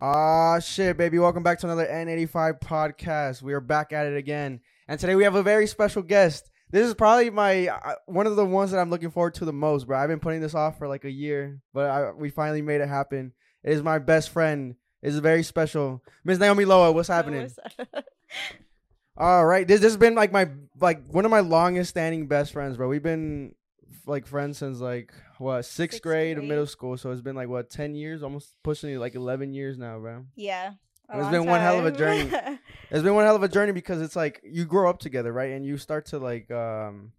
Ah, shit, baby. Welcome back to another N85 podcast. We are back at it again. And today we have a very special guest. This is probably my uh, one of the ones that I'm looking forward to the most, bro. I've been putting this off for like a year, but I, we finally made it happen. It is my best friend. It's very special. Miss Naomi Loa, what's happening? All right, this, this has been like my like one of my longest standing best friends, bro. We've been like friends since like what sixth, Sixth grade, of grade. middle school, so it's been like what ten years, almost pushing like eleven years now, bro. yeah. It's been one hell of a journey. It's been one hell of a journey because it's like you grow up together, right? And you start to like um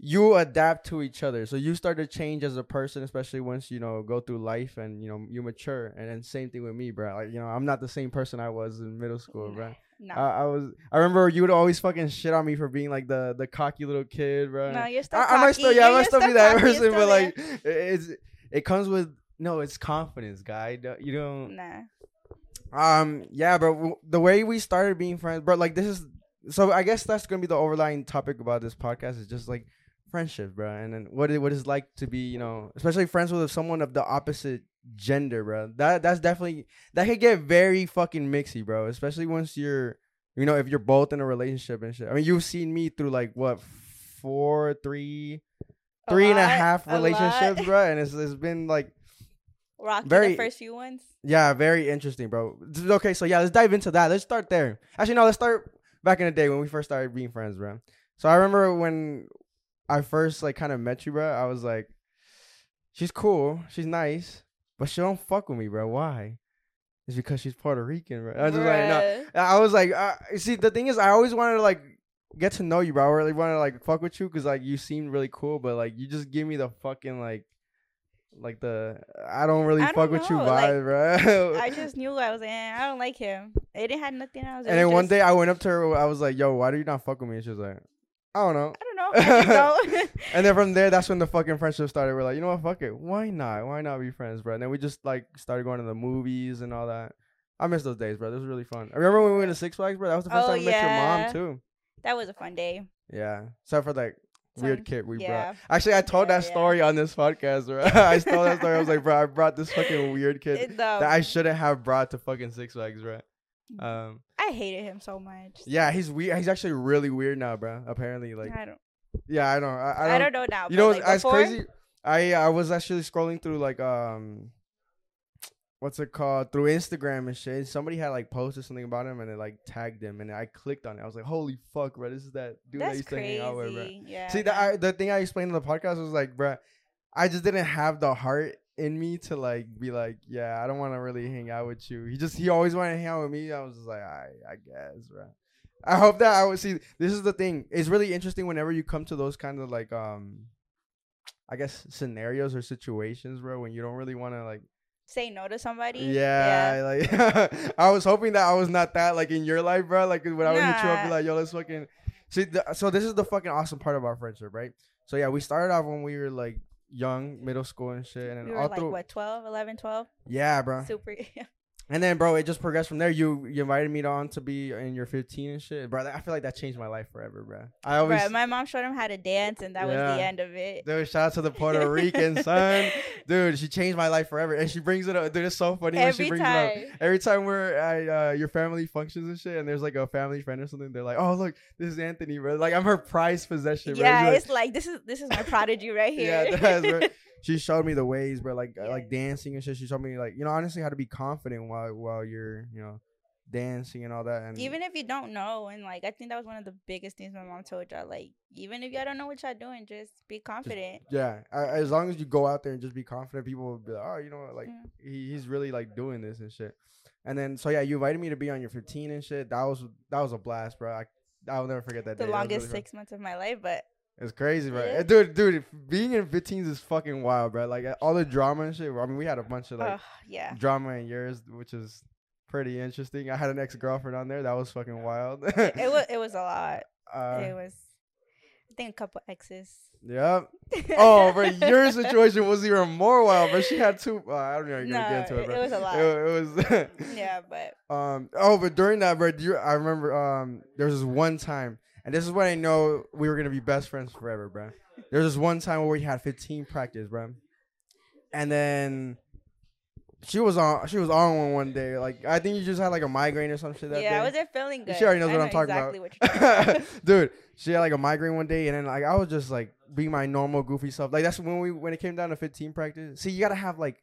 you adapt to each other. So you start to change as a person, especially once you know go through life and you know you mature. And then same thing with me, bro. Like you know I'm not the same person I was in middle school, bro. No. I, I was. I remember you would always fucking shit on me for being like the the cocky little kid, bro. no, you're still I, I might still, yeah, I might still be that cocky. Person, still but there. like it's it comes with no, it's confidence, guy. You don't. Nah. Um, yeah, bro. The way we started being friends, bro. Like this is so. I guess that's gonna be the overlying topic about this podcast is just like friendship, bro, and then what it what it's like to be, you know, especially friends with someone of the opposite gender, bro. That that's definitely that could get very fucking mixy, bro. Especially once you're, you know, if you're both in a relationship and shit. I mean, you've seen me through like what four, three, A three and a lot, half a relationships, bro, and it's it's been like Rocky Very- the first few ones. yeah, very interesting, bro. Okay, so yeah, let's dive into that. Let's start there. Actually, no, let's start back in the day when we first started being friends, bro. So I remember when I first like kind of met you, bro. I was like, she's cool, she's nice, but she don't fuck with me, bro. Why? It's because she's Puerto Rican, bro. I was just like, no. I was like, uh, see, the thing is, I always wanted to like get to know you, bro. I really wanted to like fuck with you because like you seemed really cool, but like you just give me the fucking like. Like the I don't really I fuck don't with you know, like, vibe, bro. I just knew I was like, eh, I don't like him. It didn't have nothing else. It And then was one day I went up to her. I was like, "Yo, why do you not fuck with me?" And she was like, "I don't know." I don't know. I just don't. And then from there, that's when the fucking friendship started. We're like, you know what? Fuck it. Why not? Why not be friends, bro? And then we just like started going to the movies and all that. I miss those days, bro. This was really fun. I remember when we went to Six Flags, bro. That was the first Oh, time I met your mom too. that was a fun day. Yeah, except for like weird Some- kid we yeah. brought. Actually, I told Yeah, that yeah. story on this podcast, bro. I told that story. I was like, bro, I brought this fucking weird kid It- that I shouldn't have brought to fucking Six Flags, bro. Um, I hated him so much. yeah, he's weird. He's actually really weird now, bro. Apparently, like. I don't. Yeah, I don't. I, I I don't. don't, know now. you know, like, before, crazy. I I was actually scrolling through like um, what's it called through Instagram and shit. Somebody had like posted something about him and they like tagged him and I clicked on it. I was like, holy fuck, bro, this is that dude I That's used to hang out with, bro. Yeah. See, the I, the thing I explained in the podcast was like, bro, I just didn't have the heart in me to like be like, yeah, I don't want to really hang out with you. He just he always wanted to hang out with me. I was just like, I I guess, bro. I hope that I would see. This is the thing. It's really interesting whenever you come to those kind of like um, I guess scenarios or situations, bro, when you don't really want to like say no to somebody. yeah, like I was hoping that I was not that like in your life, bro. Like when I would hit you up, be like, "Yo, let's fucking." See, the, so this is the fucking awesome part of our friendship, right? So yeah, we started off when we were like young, middle school and shit, and We all like through. what 12, 11, 12? Yeah, bro. Super. And then, bro, it just progressed from there. You you invited me on to be in your 15 and shit, bro. I feel like that changed my life forever, bro. I always. Bruh, my mom showed him how to dance, and that was the end of it. Dude, shout out to the Puerto Rican son. Dude, she changed my life forever. And she brings it up. Dude, it's so funny when she Every brings it up. time. Every time we're at uh, your family functions and shit, and there's like a family friend or something, they're like, "Oh, look, this is Anthony, bro. Like I'm her prized possession, bro." Yeah, it's like this is this is my prodigy right here. yeah, that's, bro. She showed me the ways, bro, like uh, Yeah. like dancing and shit. She showed me like you know honestly how to be confident while while you're you know dancing and all that. And even if you don't know, and like I think that was one of the biggest things my mom told y'all. Like, even if y'all don't know what y'all doing, just be confident. yeah, I, as long as you go out there and just be confident, people will be like, "Oh, you know what? Like Yeah. he, he's really like doing this and shit." And then so yeah, you invited me to be on your 15 and shit. That was that was a blast, bro. I I'll never forget that the day. Longest really six months of my life, but It's crazy, bro. Dude, dude, being in 15s is fucking wild, bro. Like all the drama and shit. I mean, we had a bunch of like ugh, yeah. drama in yours, which is pretty interesting. I had an ex girlfriend on there. That was fucking wild. it was it was a lot. uh, it was, I think, a couple exes. yep. Oh, but your situation was even more wild, but she had two. Uh, I don't know. You're gonna No, get into it, it- bro. it was a lot. It, it was. yeah, but Um. Oh, but during that, bro, you, I remember. Um. There was this one time, and this is when I know we were gonna be best friends forever, bro. There was this one time where we had 15 practice, bro, and then she was on she was on one one day. Like I think you just had like a migraine or some shit that yeah, day. I wasn't feeling good. She already knows I what I'm talking exactly about. What you're talking about. Dude, she had like a migraine one day, and then like I was just like being my normal goofy self. Like that's when we when it came down to 15 practice. See, you gotta have like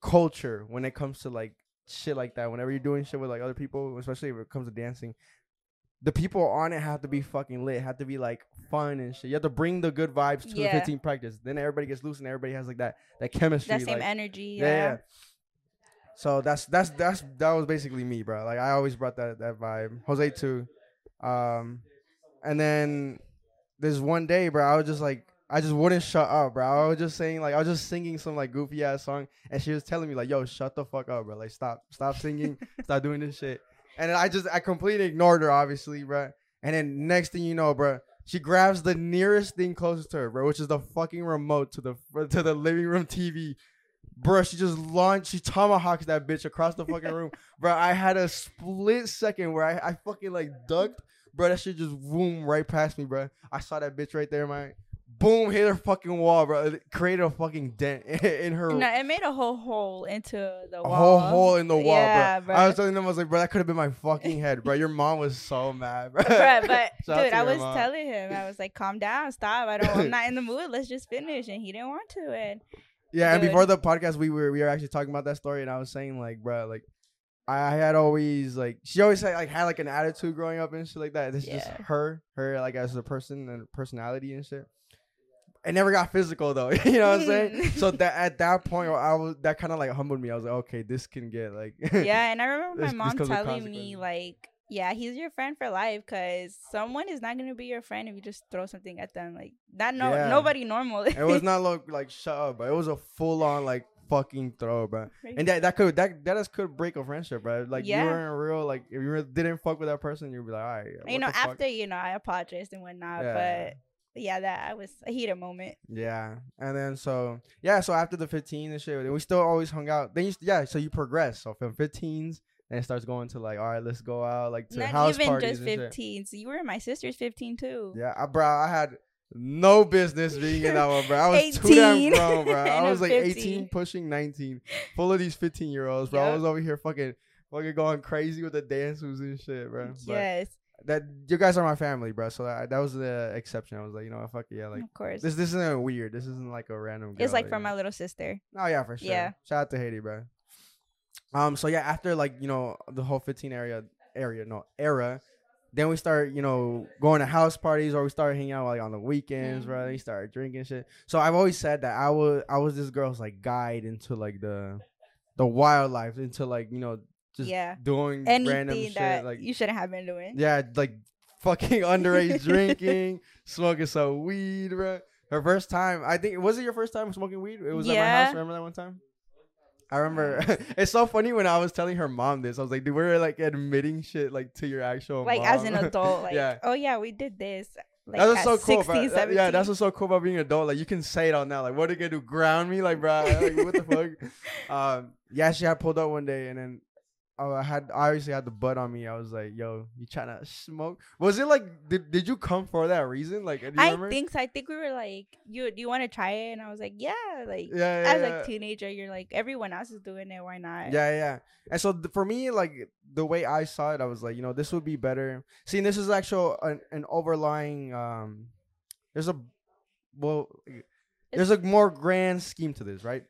culture when it comes to like shit like that. Whenever you're doing shit with like other people, especially when it comes to dancing, the people on it have to be fucking lit. Have to be like fun and shit. You have to bring the good vibes to Yeah. the 15 practice. Then everybody gets loose and everybody has like that that chemistry. that same like, energy. yeah, Yeah. yeah. So that's that's that's that was basically me, bro. Like I always brought that that vibe. Jose too. Um, and then this one day, bro, I was just like, I just wouldn't shut up, bro. I was just saying like I was just singing some like goofy ass song, and she was telling me like, "Yo, shut the fuck up, bro. Like stop, stop singing, stop doing this shit." And then I just I completely ignored her, obviously, bro. And then next thing you know, bro, she grabs the nearest thing closest to her, bro, which is the fucking remote to the to the living room TV. Bro, she just launched, she tomahawks that bitch across the fucking room. bro, I had a split second where I, I fucking like ducked. Bro, that shit just boom right past me, bro. I saw that bitch right there, man. Boom, hit her fucking wall, bro. It created a fucking dent in her No, it made a whole hole into the a wall. whole hole in the wall, yeah, bro. I was telling them, I was like, bro, that could have been my fucking head, bro. Your mom was so mad, bro. Bruh, but dude, I was mom. telling him, I was like, "Calm down, stop. I don't. I'm not in the mood. Let's just finish." And he didn't want to. And Yeah, and before the podcast, we were we were actually talking about that story, and I was saying like, bro, like I had always like she always had like had like an attitude growing up and shit like that. This is just her, her like as a person and personality and shit. It never got physical though, you know what I'm saying? So that at that point, I was that kind of like humbled me. I was like, okay, this can get like yeah, and I remember my mom telling me like, "Yeah, he's your friend for life, cause someone is not gonna be your friend if you just throw something at them. Like that. No, Yeah. nobody normal. it was not look like shut up, but it was a full on like fucking throw, bro. And that that could that that just could break a friendship, bro. Like Yeah. you weren't real, like if you didn't fuck with that person, you'd be like, all right. you know, fuck? after you know, I apologized and whatnot, Yeah. but yeah, that I was a heated moment. Yeah, and then so yeah, so after the 15 and shit, we still always hung out. Then you yeah, so you progress. So from 15s, and it starts going to like, all right, let's go out like to Not house even parties just and shit. 15. So you were in my sister's 15 too. Yeah, I, bro, I had no business being in that one, bro. I was too damn grown, bro. I was like 15. 18, pushing 19, full of these 15 year olds, bro. I was over here fucking fucking going crazy with the dance moves and shit, bro. Yes, that you guys are my family, bro. So that, that was the exception. I was like, you know, what, fuck yeah, like. of course. This this isn't weird. This isn't like a random. it's like for know? my little sister. Oh yeah, for sure. Yeah. Shout out to Haiti, bro. Um. So yeah, after like you know the whole 15 area area no era, then we start you know going to house parties or we started hanging out like on the weekends, bro. Mhm. Then we started drinking shit. So I've always said that I was I was this girl's like guide into like the the wildlife into like you know just Yeah. doing random shit that like you shouldn't have been doing. yeah, like fucking underage drinking, smoking some weed, bro. Her first time, I think, was it your first time smoking weed? It was at my house. Remember that one time? I remember. it's so funny when I was telling her mom this. I was like, dude, we're like admitting shit like to your actual Like mom. as an adult, like yeah. oh yeah, we did this. Like that was at so cool, 16, bro. That- yeah, that's what's so cool about being an adult. Like you can say it out now. Like, what are you gonna do? Ground me? Like, bro, like, what the fuck? Um, yeah, she had pulled up one day, and then I had I obviously had the butt on me. I was like, "Yo, you trying to smoke?" Was it like did, did you come for that reason? Like, do you I remember? think so. I think we were like, you do you want to try it? And I was like, yeah. Like yeah, yeah, as yeah. a teenager, you're like everyone else is doing it. Why not? Yeah, yeah. And so th- for me, like the way I saw it, I was like, you know, this would be better. See, this is actual an, an overlying. Um, there's a well, there's a more grand scheme to this, right?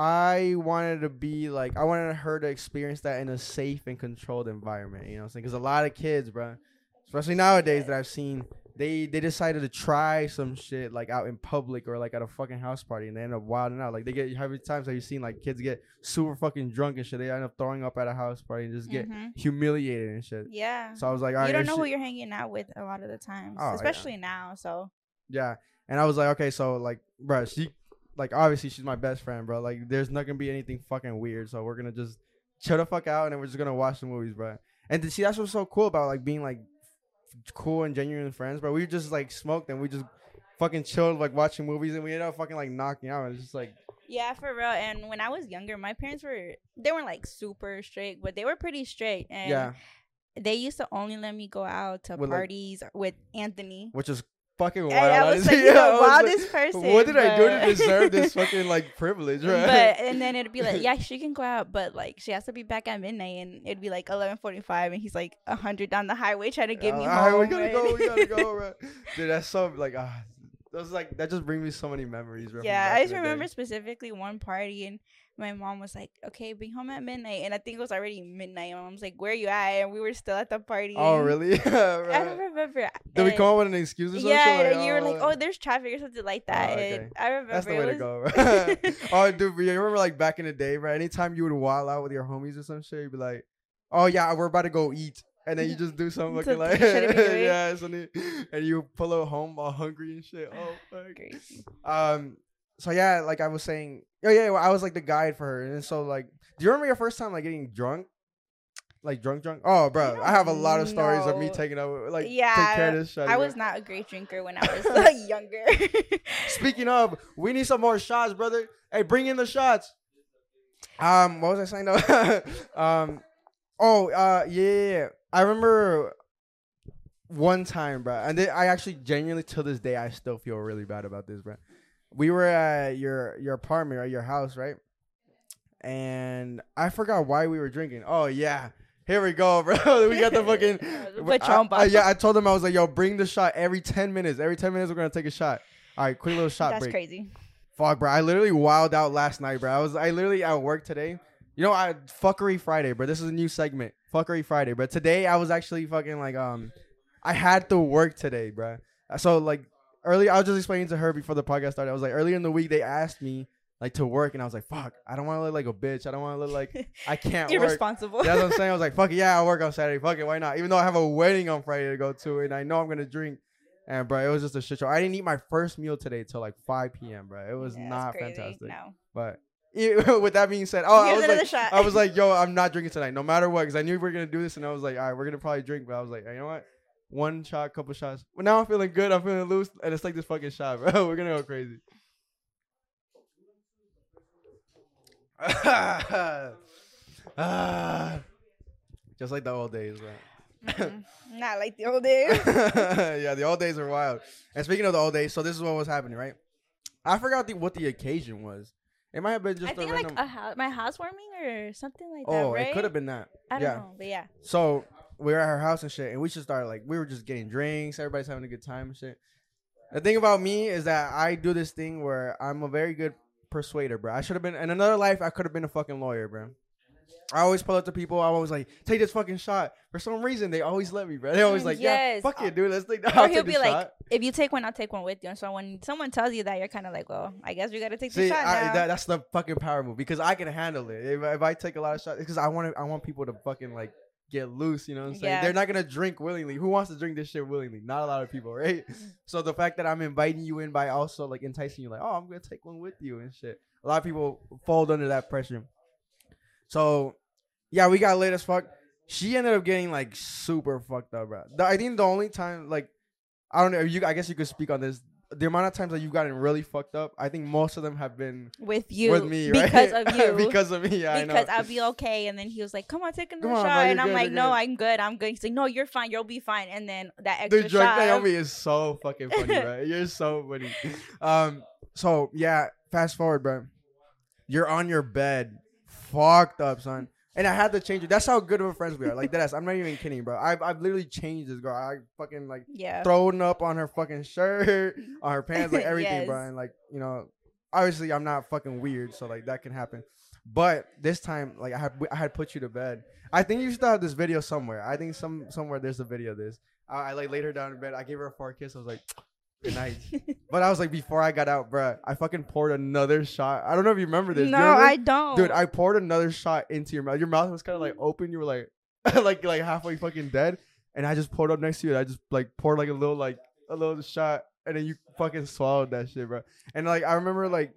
I wanted to be like, I wanted her to experience that in a safe and controlled environment. You know what I'm saying? Because a lot of kids, bro, especially nowadays that I've seen, they they decided to try some shit like out in public or like at a fucking house party, and they end up wilding out. Like they get how many times have you seen like kids get super fucking drunk and shit? They end up throwing up at a house party and just get Mhm. humiliated and shit. Yeah. So I was like, all right, you don't know who you're hanging out with a lot of the times, Oh, yeah. especially now. So Yeah. And I was like, okay, so like, bro, she, like, obviously she's my best friend, bro. Like, there's not gonna be anything fucking weird. So we're gonna just chill the fuck out and then we're just gonna watch the movies, bro. And to see that's what's so cool about like being like cool and genuine friends, bro. We just like smoked and we just fucking chilled like watching movies and we ended up fucking like knocking out. It's just like, yeah, for real. And when I was younger, my parents were they weren't like super strict, but they were pretty straight. And yeah, they used to only let me go out to With, like- parties with Anthony. which is fucking wild. And I was like, you're I the was like, wildest person. What did I do to deserve this fucking like privilege, right? But and then it'd be like, yeah, she can go out, but like she has to be back at midnight, and it'd be like eleven forty five, and he's like hundred down the highway trying to get me Uh, home. we gotta and- go. We gotta go, bro. Dude, that's so like ah, those like that just brings me so many memories. Yeah, I just the day. remember specifically one party, and my mom was like, "Okay, be home at midnight," and I think it was already midnight. My mom's like, "Where are you at?" And we were still at the party. Oh really? I don't remember. Did we and- come up with an excuse or something? Yeah, Like, and you were like, oh, "Oh, there's traffic" or something like that. okay. And I remember That's the way to go, bro. oh, dude, you remember like back in the day, bro? Anytime you would wild out with your homies or some shit, you'd be like, "Oh yeah, we're about to go eat," and then you just do something looking Something like, you shouldn't be doing. yeah, something, and you pull up home all hungry and shit. Oh, fuck. Crazy. Um. So yeah, like I was saying, oh yeah, well, I was like the guide for her, and so like, do you remember your first time like getting drunk? Like drunk, drunk. Oh, bro, I, have a lot of stories of me taking over, like, Yeah, take care of this shit. I was not a great drinker when I was younger. Speaking of, we need some more shots, brother. Hey, bring in the shots. Um, what was I saying though? um, oh, uh, yeah, yeah, yeah. I remember one time, bro, and I actually genuinely to this day I still feel really bad about this, bro. We were at your your apartment or your house, right? And I forgot why we were drinking. Oh yeah. Here we go, bro. we got the fucking I- I- yeah, I told them I was like, "Yo, bring the shot every ten minutes. Every ten minutes, we're gonna take a shot." All right, quick little shot That's break. crazy. Fuck, bro. I literally wilded out last night, bro. I was I literally at work today. You know, I fuckery Friday, bro. This is a new segment, fuckery Friday. But today I was actually fucking like um, I had to work today, bro. So like early, I was just explaining to her before the podcast started. I was like, earlier in the week they asked me like to work, and I was like, fuck, I don't want to look like a bitch. I don't want to look like I can't work. Irresponsible. That's what I'm saying. I was like, fuck it, yeah, I'll work on Saturday. Fuck it, why not? Even though I have a wedding on Friday to go to, and I know I'm gonna drink. And bro, it was just a shit show. I didn't eat my first meal today till like 5 p.m. Bro, it was Yeah, not fantastic. No. But with that being said, oh, I was like. I was like, yo, I'm not drinking tonight, no matter what, because I knew we were gonna do this, and I was like, all right, we're gonna probably drink. But I was like, you know what? One shot, couple shots. But now I'm feeling good. I'm feeling loose, and it's like this fucking shot, bro. we're gonna go crazy. Ah, just like the old days, bro. Mm-mm. Not like the old days. yeah, the old days are wild. And speaking of the old days, so this is what was happening, right? I forgot the, what the occasion was. It might have been just I think like random. a house, my housewarming or something like that. oh, right? it could have been that. I don't yeah. know, but yeah. So we were at her house and shit, and we just started like we were just getting drinks. Everybody's having a good time and shit. The thing about me is that I do this thing where I'm a very good persuader, bro. I should have been in another life. I could have been a fucking lawyer, bro. I always pull up to people. I'm always like take this fucking shot. For some reason, they always let me, bro. They always like, yeah, yes. fuck it, dude. Let's take. Or I'll he'll be like, shot. if you take one, I'll take one with you. And so when someone tells you that, you're kind of like, well, I guess we gotta take the See, shot I, now. that, that's the fucking power move because I can handle it. If, if I take a lot of shots, because I want to, I want people to fucking like get loose. You know what I'm saying? Yeah. They're not gonna drink willingly. Who wants to drink this shit willingly? Not a lot of people, right? so the fact that I'm inviting you in by also like enticing you, like, oh, I'm gonna take one with you and shit. A lot of people fold under that pressure. So, yeah, we got lit as fuck. She ended up getting like super fucked up, bro. I think the only time, like, I don't know, you. I guess you could speak on this. The amount of times that you've gotten really fucked up, I think most of them have been with you with me, right? because of you. because of me, yeah, I know. because I'll be okay. And then he was like, "Come on, take another on, shot." bro, and I'm good, like, "No, good." I'm good. I'm good." He's like, "No, you're fine. You'll be fine." And then that extra the drunk shot. Naomi is so fucking funny, bro. You're so funny. Um, so yeah, fast forward, bro. You're on your bed, fucked up, son. And I had to change it. That's how good of a friends we are. Like that's I'm not even kidding, bro. I've I've literally changed this girl. I fucking like yeah. thrown up on her fucking shirt, on her pants, like everything, Yes. bro. And like, you know, obviously I'm not fucking weird, so like that can happen. But this time, like I had I had put you to bed. I think you still have this video somewhere. I think some somewhere there's a video of this. I, I like laid her down in bed. I gave her a far kiss. I was like, good night. but I was like, before I got out, bro, I fucking poured another shot. I don't know if you remember this. Do no, you remember I don't. Dude, I poured another shot into your mouth. Your mouth was kind of like open. You were like, like, like halfway fucking dead. And I just poured up next to you. And I just like poured like a little, like a little shot, and then you fucking swallowed that shit, bro. And like I remember, like,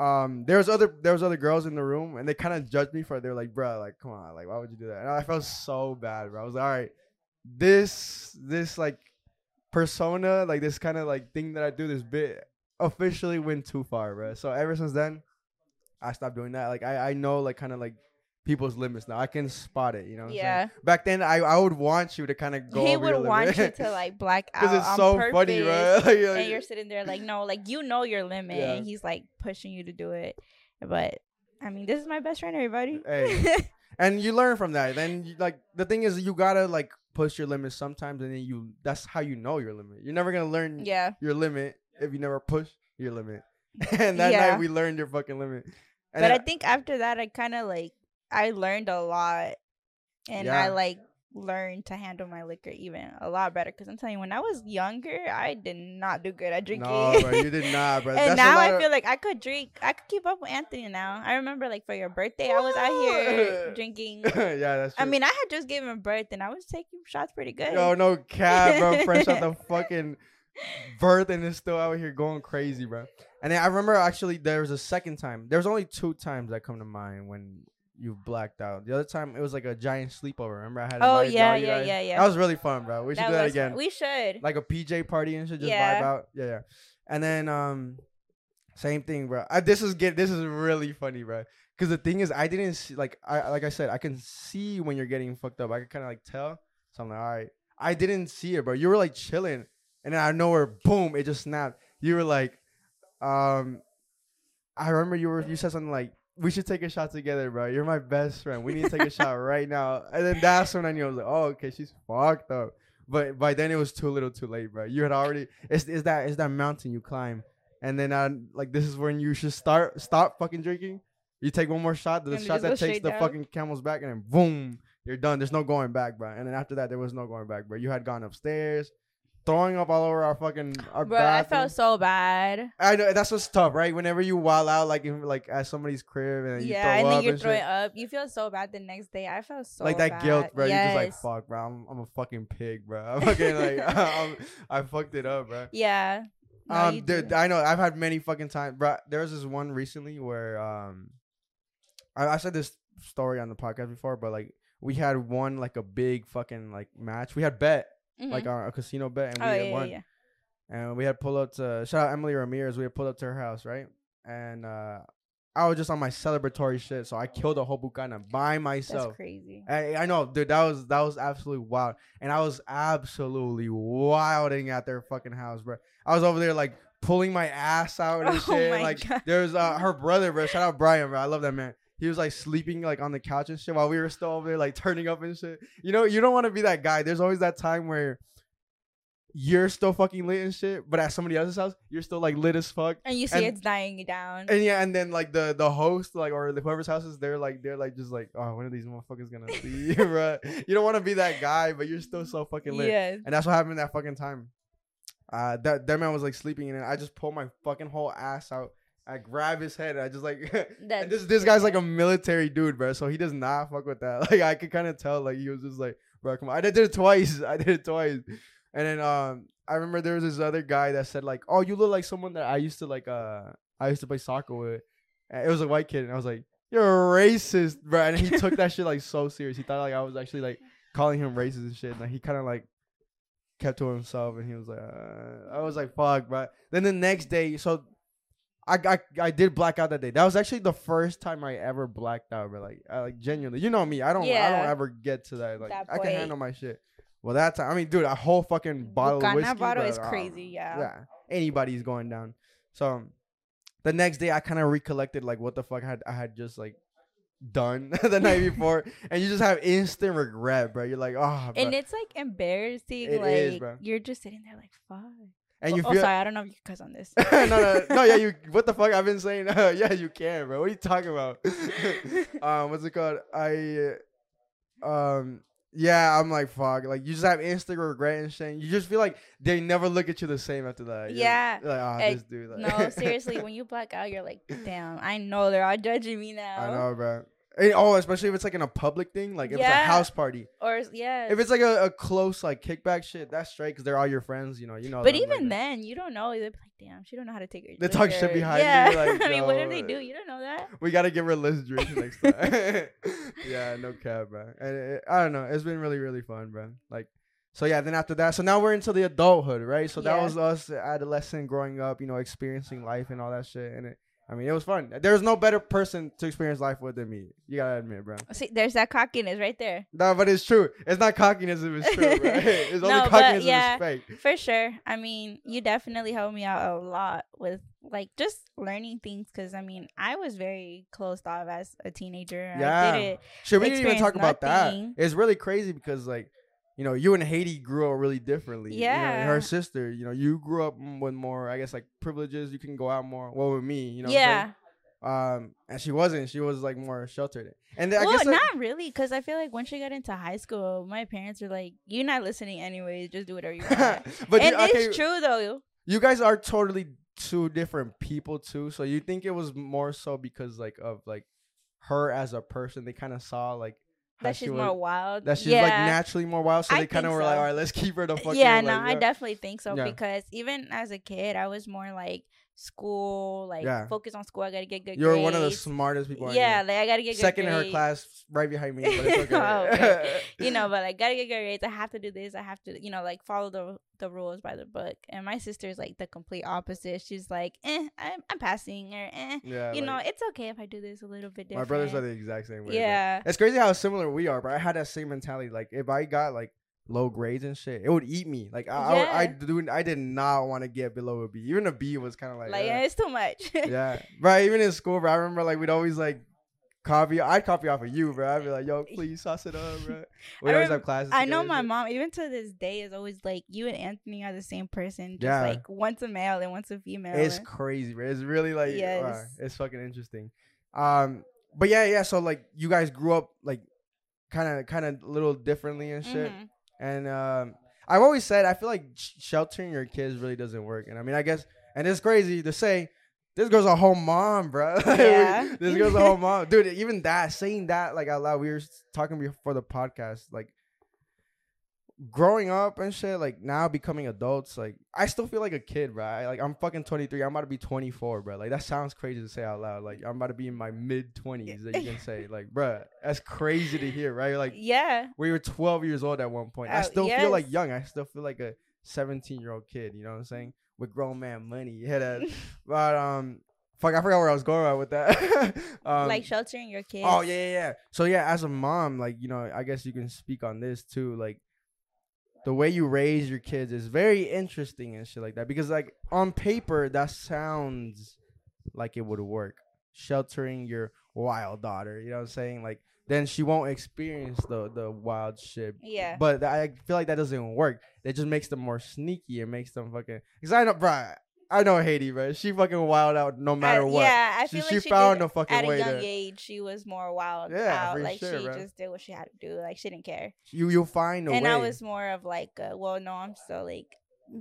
um, there was other there was other girls in the room, and they kind of judged me for it. They were like, bro, like, come on, like, why would you do that? And I felt so bad, bro. I was like, all right, this this like persona, like this kind of like thing that I do, this bit officially went too far, bro. So ever since then, I stopped doing that. Like I, I know like kind of like people's limits now. I can spot it. You know. what I'm saying? Yeah. Back then, I I would want you to kind of go. he would want you to like black out Because it's so purpose, funny, right? Like, like- and you're sitting there like, no, like you know your limit, Yeah. and he's like pushing you to do it. But I mean, this is my best friend, everybody. Hey. and you learn from that. Then, you, like the thing is, you gotta like push your limits sometimes, and then you that's how you know your limit. You're never gonna learn yeah, your limit if you never push your limit. and that Yeah. night we learned your fucking limit. And but I then- think after that, I kind of like I learned a lot, and I like learned to handle my liquor even a lot better. Because I'm telling you, when I was younger, I did not do good at drinking. no, bro, you did not, bro. and That's now I of- feel like I could drink. I could keep up with Anthony now. I remember like for your birthday, I was out here drinking. yeah, that's. True. I mean, I had just given birth and I was taking shots pretty good. Yo, no cap, bro. Fresh out the fucking birth and is still out here going crazy, bro. And then I remember actually there was a second time. There was only two times that come to mind when you blacked out. The other time it was like a giant sleepover. Remember I had. Oh, yeah, yeah, guys? yeah, yeah. That was really fun, bro. We should do that again. fun. We should. like a PJ party and should just Yeah. vibe out. Yeah, yeah. And then um, same thing, bro. I, this is get this is really funny, bro. Because the thing is, I didn't see like I like I said, I can see when you're getting fucked up. I can kind of like tell. So I'm like, all right. I didn't see it, bro. You were like chilling, and then out of nowhere, boom, it just snapped. You were like, um, I remember you were you said something like. We should take a shot together, bro. You're my best friend. We need to take a shot right now. And then that's when I knew I was like, oh, okay, she's fucked up. But by then it was too little, too late, bro. You had already. It's, it's that it's that mountain you climb, and then uh, like this is when you should start stop fucking drinking. You take one more shot, the And shot that takes the down. fucking camel's back, and then boom, you're done. There's no going back, bro. And then after that, there was no going back, bro. You had gone upstairs, throwing up all over our fucking our Bro, I felt so bad. I know that's what's tough, right? Whenever you wild out, like in, like at somebody's crib, and you yeah, throw and up then you're and throwing shit. up. You feel so bad the next day. I felt so like that bad. guilt, bro. Yes. You're just like, fuck, bro. I'm, I'm a fucking pig, bro. I'm fucking like, I'm, I fucked it up, bro. Yeah. No, um, dude. I know I've had many fucking times, bro. There was this one recently where um, I, I said this story on the podcast before, but like we had one like a big fucking like match. We had bet like Mhm. uh, a casino bet, and oh we yeah, had yeah, won. yeah. And we had pulled up to shout out Emily Ramirez. We had pulled up to her house, right? And uh, I was just on my celebratory shit, so I killed a whole Buchanan by myself. That's crazy. I, I know, dude. That was that was absolutely wild, and I was absolutely wilding at their fucking house, bro. I was over there like pulling my ass out and Oh shit. like God. there's uh her brother, bro. Shout out Brian, bro. I love that man. He was like sleeping like on the couch and shit while we were still over there like turning up and shit. You know, you don't want to be that guy. There's always that time where you're still fucking lit and shit, but at somebody else's house, you're still like lit as fuck. And you see and- it's dying down. And yeah, and then like the the host, like or whoever's house is, they're like they're like just like, oh, when are these motherfuckers gonna see, bro? You don't want to be that guy, but you're still so fucking lit. yes. And that's what happened that fucking time. Uh, that that man was like sleeping, and I just pulled my fucking whole ass out. I grab his head, and I just like. And this this guy's like a military dude, bro. So he does not fuck with that. Like I could kind of tell, like he was just like, bro, come on. I did it twice. I did it twice. And then um, I remember there was this other guy that said like, oh, you look like someone that I used to like. Uh, I used to play soccer with. And it was a white kid, and I was like, you're a racist, bro. And he took that shit like so serious. He thought like I was actually like calling him racist and shit. And like, he kind of like kept to himself, and he was like, uh, I was like, fuck, bro. Then the next day, so I, I I did black out that day. That was actually the first time I ever blacked out, bro. Like, I, like genuinely, you know me. I don't I don't ever get to that. Like, That I can handle my shit. Well, that time, I mean, dude, a whole fucking bottle of Buchanan whiskey. bottle bro, is ah, crazy, yeah. Yeah, anybody's going down. So the next day, I kind of recollected like what the fuck had I had just like done the night before, and you just have instant regret, bro. You're like, oh, bro. And it's like embarrassing. It like is, bro. you're just sitting there like fuck. And you oh, feel sorry, I don't know if you cuss on this. no, no, no, yeah, you. What the fuck? I've been saying, yeah, you can, bro. What are you talking about? um, what's it called? I, uh, um, yeah, I'm like, fuck. Like, you just have instant regret and shame. You just feel like they never look at you the same after that. You're- Yeah. like, ah, Eh, this dude. Like, no, seriously, when you black out, you're like, damn, I know they're all judging me now. I know, bro. And- oh, especially if it's like in a public thing, like if it's a house party. Or yeah. If it's like a, a close like kickback shit, that's straight because they're all your friends. You know, you know. but them like even that. then, you don't know. They're like, damn, she don't know how to take her. They talk shit liquor." behind you, yeah. like, I mean, what if no. they do? You don't know that. We gotta give her list drink next time. yeah, no cap, bro. And it, I don't know. It's been really, really fun, bro. Like, so yeah. Then after that, so now we're into the adulthood, right? So that was us adolescent growing up, you know, experiencing life and all that shit. And it I mean, it was fun. There's no better person to experience life with than me. You gotta admit, bro. See, there's that cockiness right there. No, but it's true. It's not cockiness if it's true? It's only No, cockiness yeah. if it's fake. For sure. I mean, you definitely helped me out a lot with like just learning things because I mean, I was very closed off as a teenager. Yeah. I didn't. Should we didn't even talk experience about that? It's really crazy because like, you know, you and Haiti grew up really differently. You know, Yeah. her sister, you know, you grew up with more, I guess, like privileges. You can go out more. Well, with me, you know. yeah. Um, and she wasn't. She was like more sheltered. And then I well, guess not really, because I feel like once you got into high school, my parents were like, "You're not listening anyway. Just do whatever you want." but and you, okay, it's true though. you guys are totally two different people too. So you think it was more so because like of like her as a person, they kind of saw like That she's was, more wild. that she's yeah. like naturally more wild. So I they kind of were like, all right, let's keep her the fucking. yeah, like, no, I definitely think so Yeah. because even as a kid, I was more like school, like Yeah. focus on school. I gotta get good. Grades. You're one of the smartest people. Yeah, like I gotta get good second in her class, right behind me. But okay. Oh, okay. You know, but like gotta get good grades. I have to do this. I have to, you know, like follow the the rules by the book. And my sister's like the complete opposite. She's like, eh, I'm, I'm passing, or eh, yeah, you know, it's okay if I do this a little bit different. my brothers are the exact same way. yeah. It's crazy how similar we are, but I had that same mentality. Like if I got like low grades and shit, it would eat me. Like I, I, would- I do, I did not want to get below a B. Even a B was kind of like, Like, uh, it's too much. yeah, right. Even in school, bro, I remember like we'd always like copy. I'd copy off of you, bro. I'd be like, yo, please sauce it up, bro. We I always have classes. I know my mom, even to this day, is always like, you and Anthony are the same person. Just Yeah. like once a male and once a female. It's crazy, bro. It's really like, wow, it's fucking interesting. Um, but yeah, yeah. So like, you guys grew up like kind of, kind of a little differently and shit. Mhm. And um, I've always said I feel like sh- sheltering your kids really doesn't work. And I mean, I guess, and it's crazy to say. This girl's a whole mom, bro. Yeah. this girl's a whole mom, dude. Even that, saying that like out loud, we were talking before the podcast, like growing up and shit. Like now becoming adults, like I still feel like a kid, bro. I, like I'm fucking 23. I'm about to be 24, bro. Like that sounds crazy to say out loud. Like I'm about to be in my mid 20s. That you can say, like, bro, that's crazy to hear, right? Like Yeah. we were 12 years old at one point. I Oh, still feel like young. I still feel like a 17 year old kid. You know what I'm saying? With grown man money. Yeah, that. but um, fuck, I forgot where I was going with that. um, like sheltering your kids. oh yeah, yeah, yeah. So yeah, as a mom, like you know, I guess you can speak on this too. Like the way you raise your kids is very interesting and shit like that. Because like on paper, that sounds like it would work. Sheltering your wild daughter. You know what I'm saying? Like then she won't experience the the wild shit. Yeah. But I feel like that doesn't even work. It just makes them more sneaky. It makes them fucking. Cause I know, bro. I know Haiti, bro. She fucking wild out no matter I- what. Yeah, I She- feel she like she found did, a fucking at a way young to- age. She was more wild Yeah, out. Like sure, she just did what she had to do. Like she didn't care. You you'll find a and way. I was more of like, uh, well, no, I'm still like,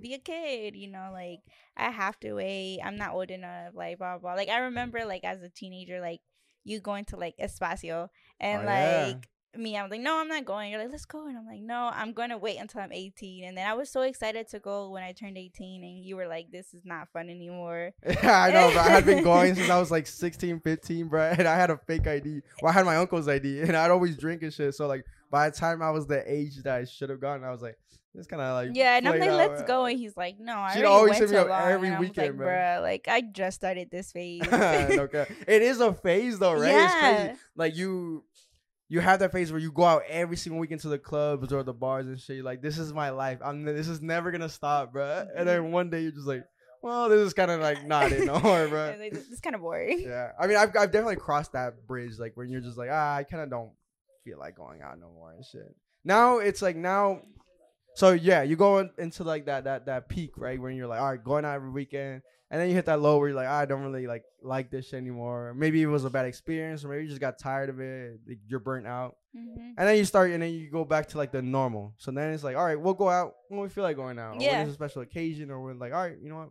be a kid, you know, like I have to wait. I'm not old enough, like blah blah. Like I remember, like as a teenager, like you going to like Espacio and Oh, yeah. Me, I'm like, no, I'm not going. You're like, let's go, and I'm like, no, I'm gonna wait until I'm 18. And then I was so excited to go when I turned 18, and you were like, this is not fun anymore. I know, bro. I had been going since I was like 16, 15, bro. And I had a fake ID. Well, I had my uncle's ID, and I'd always drink and shit. So like, by the time I was the age that I should have gone, I was like, it's kind of like Yeah, and I'm like, let's go. And he's like, no, I She'd already always hit me up long. every weekend, like, bro. like I just started this phase. okay. It is a phase though, right? It's Yeah. crazy. Like you you have that phase where you go out every single weekend to the clubs or the bars and shit. You're like, this is my life. I'm this is never gonna stop, bro. And then one day you're just like, well, this is kind of like not it no more, bro. It's kind of boring. Yeah, I mean, I've I've definitely crossed that bridge, like when you're just like, ah, I kind of don't feel like going out no more and shit. Now it's like now, so yeah, you go in- into like that that that peak, right, when you're like, all right, going out every weekend, and then you hit that low where you're like, I don't really like like this shit anymore. Maybe it was a bad experience, or maybe you just got tired of it. like, You're burnt out, hmm and then you start, and then you go back to like the normal. So then it's like, all right, we'll go out when we feel like going out, or when Yeah. there's a special occasion, or when like, all right, you know what,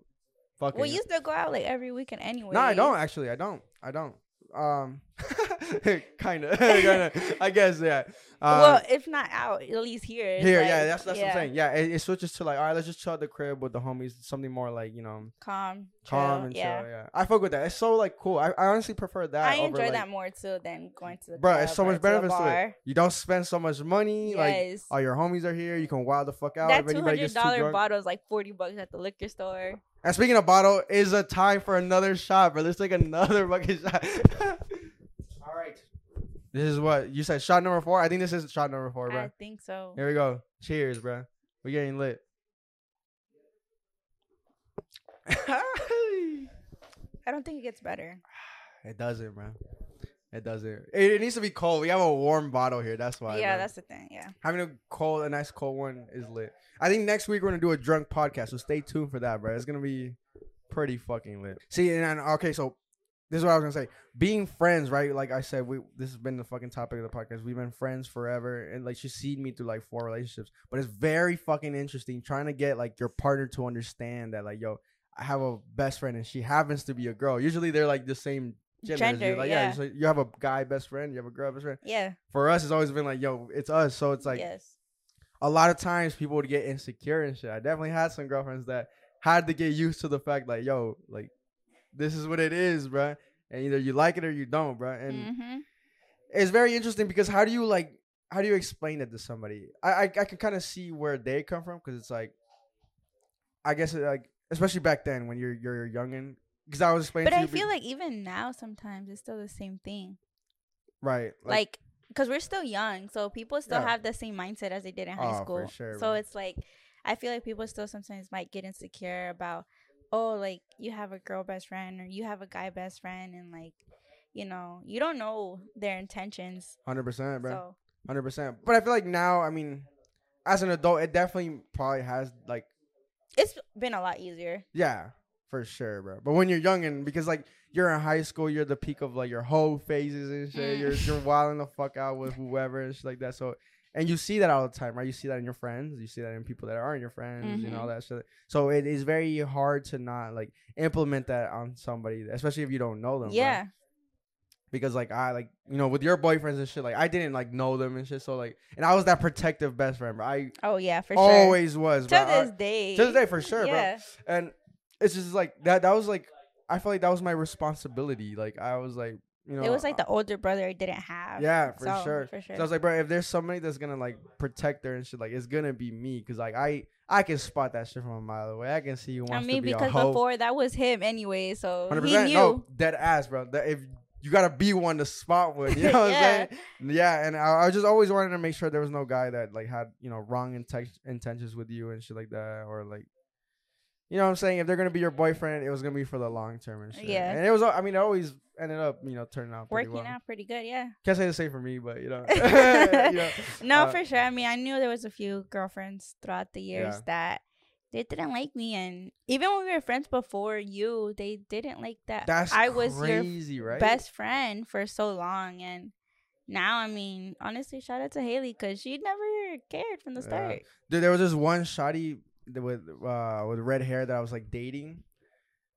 fuck Well, it. you still go out like every weekend anyway. No, I don't actually. I don't. I don't. Um, kind of, kind of. I guess yeah. Um, well, if not out, at least here. here, like, yeah, that's that's what I'm yeah, saying. Yeah, it, it switches to like, all right, let's just chill at the crib with the homies. Something more like you know, Calm, calm chill, and yeah. chill. Yeah, I fuck with that. It's so like cool. I, I honestly prefer that. I over, enjoy like, that more too than going to the Bro, it's so or much to a benefits to it. bar. You don't spend so much money. Like all your homies are here. You can wild the fuck out. that if two anybody gets too dollar drunk. bottle is like forty bucks at the liquor store. And speaking of bottle, is a time for another shot, bro. Let's take another fucking shot. All right. This is what you said. Shot number four. I think this is shot number four, bro. I think so. Here we go. Cheers, bro. We getting lit. I don't think it gets better. it doesn't, bro. It doesn't. It, it needs to be cold. We have a warm bottle here. That's why. yeah, that's the thing. Yeah. having a cold, a nice cold one is lit. I think next week we're gonna do a drunk podcast, so stay tuned for that, bro. It's gonna be pretty fucking lit. See, and, and okay, so this is what I was gonna say. Being friends, right? Like I said, we this has been the fucking topic of the podcast. We've been friends forever, and like she's seen me through like four relationships. But it's very fucking interesting trying to get like your partner to understand that, like, yo, I have a best friend, and she happens to be a girl. Usually they're like the same gender. Gender, like, yeah. So you have a guy best friend, you have a girl best friend. Yeah. For us, it's always been like, yo, it's us. So it's like yes. a lot of times people would get insecure and shit. I definitely had some girlfriends that had to get used to the fact like, yo, like this is what it is, bro. And either you like it or you don't, bro. And Mm-hmm. it's very interesting because how do you like how do you explain it to somebody? I I, I can kind of see where they come from because it's like, I guess it, like especially back then when you're you're youngin. Because I was explaining, But to I you be- feel like even now, sometimes it's still the same thing. right, Like, because we're still young, so people still Yeah. have the same mindset as they did in high Oh, school. sure, so bro. it's like, I feel like people still sometimes might get insecure about, oh, like you have a girl best friend or you have a guy best friend, and like, you know, you don't know their intentions. hundred percent, bro. Hundred percent. But I feel like now, I mean, as an adult, it definitely probably has like it's been a lot easier. Yeah, for sure, bro. But when you're young and because like you're in high school, you're the peak of like your whole phases and shit. Mm. You're you're wilding the fuck out with whoever and shit like that. So and you see that all the time, right? You see that in your friends. You see that in people that aren't your friends. You know all Mhm. that shit. So it is very hard to not like implement that on somebody, especially if you don't know them. Yeah. Because like I like you know with your boyfriends and shit like I didn't like know them and shit. So like and I was that protective best friend, bro. I Oh yeah, for sure. always was. To bro. I- this day. to this day, for sure, bro and it's just like that that was like i felt like that was my responsibility like i was like you know It was like the older brother I didn't have. yeah for So, sure For sure. so i was like bro if there's somebody that's gonna like protect her and shit like it's gonna be me because like i i can spot that shit from a mile away i can see who I mean, to be because before that was him anyway, so 100% he knew. no dead ass bro that if you gotta be one to spot one you know what Yeah. i'm saying yeah and I, I just always wanted to make sure there was no guy that like had you know wrong inten- intentions with you and shit like that or like you know what I'm saying? If they're gonna be your boyfriend, it was gonna be for the long term and shit. Yeah. And it was, I mean, it always ended up, you know, turning out pretty Working well. out pretty good, yeah. Can't say the same for me, but you know, you know, no, uh, for sure. I mean, I knew there was a few girlfriends throughout the years Yeah. that they didn't like me, and even when we were friends before you, they didn't like that. that's I was your right? best friend for so long, and now, I mean, honestly, shout out to Haley because she never cared from the Yeah. start. Dude, there was this one shoddy with uh with red hair that I was like dating,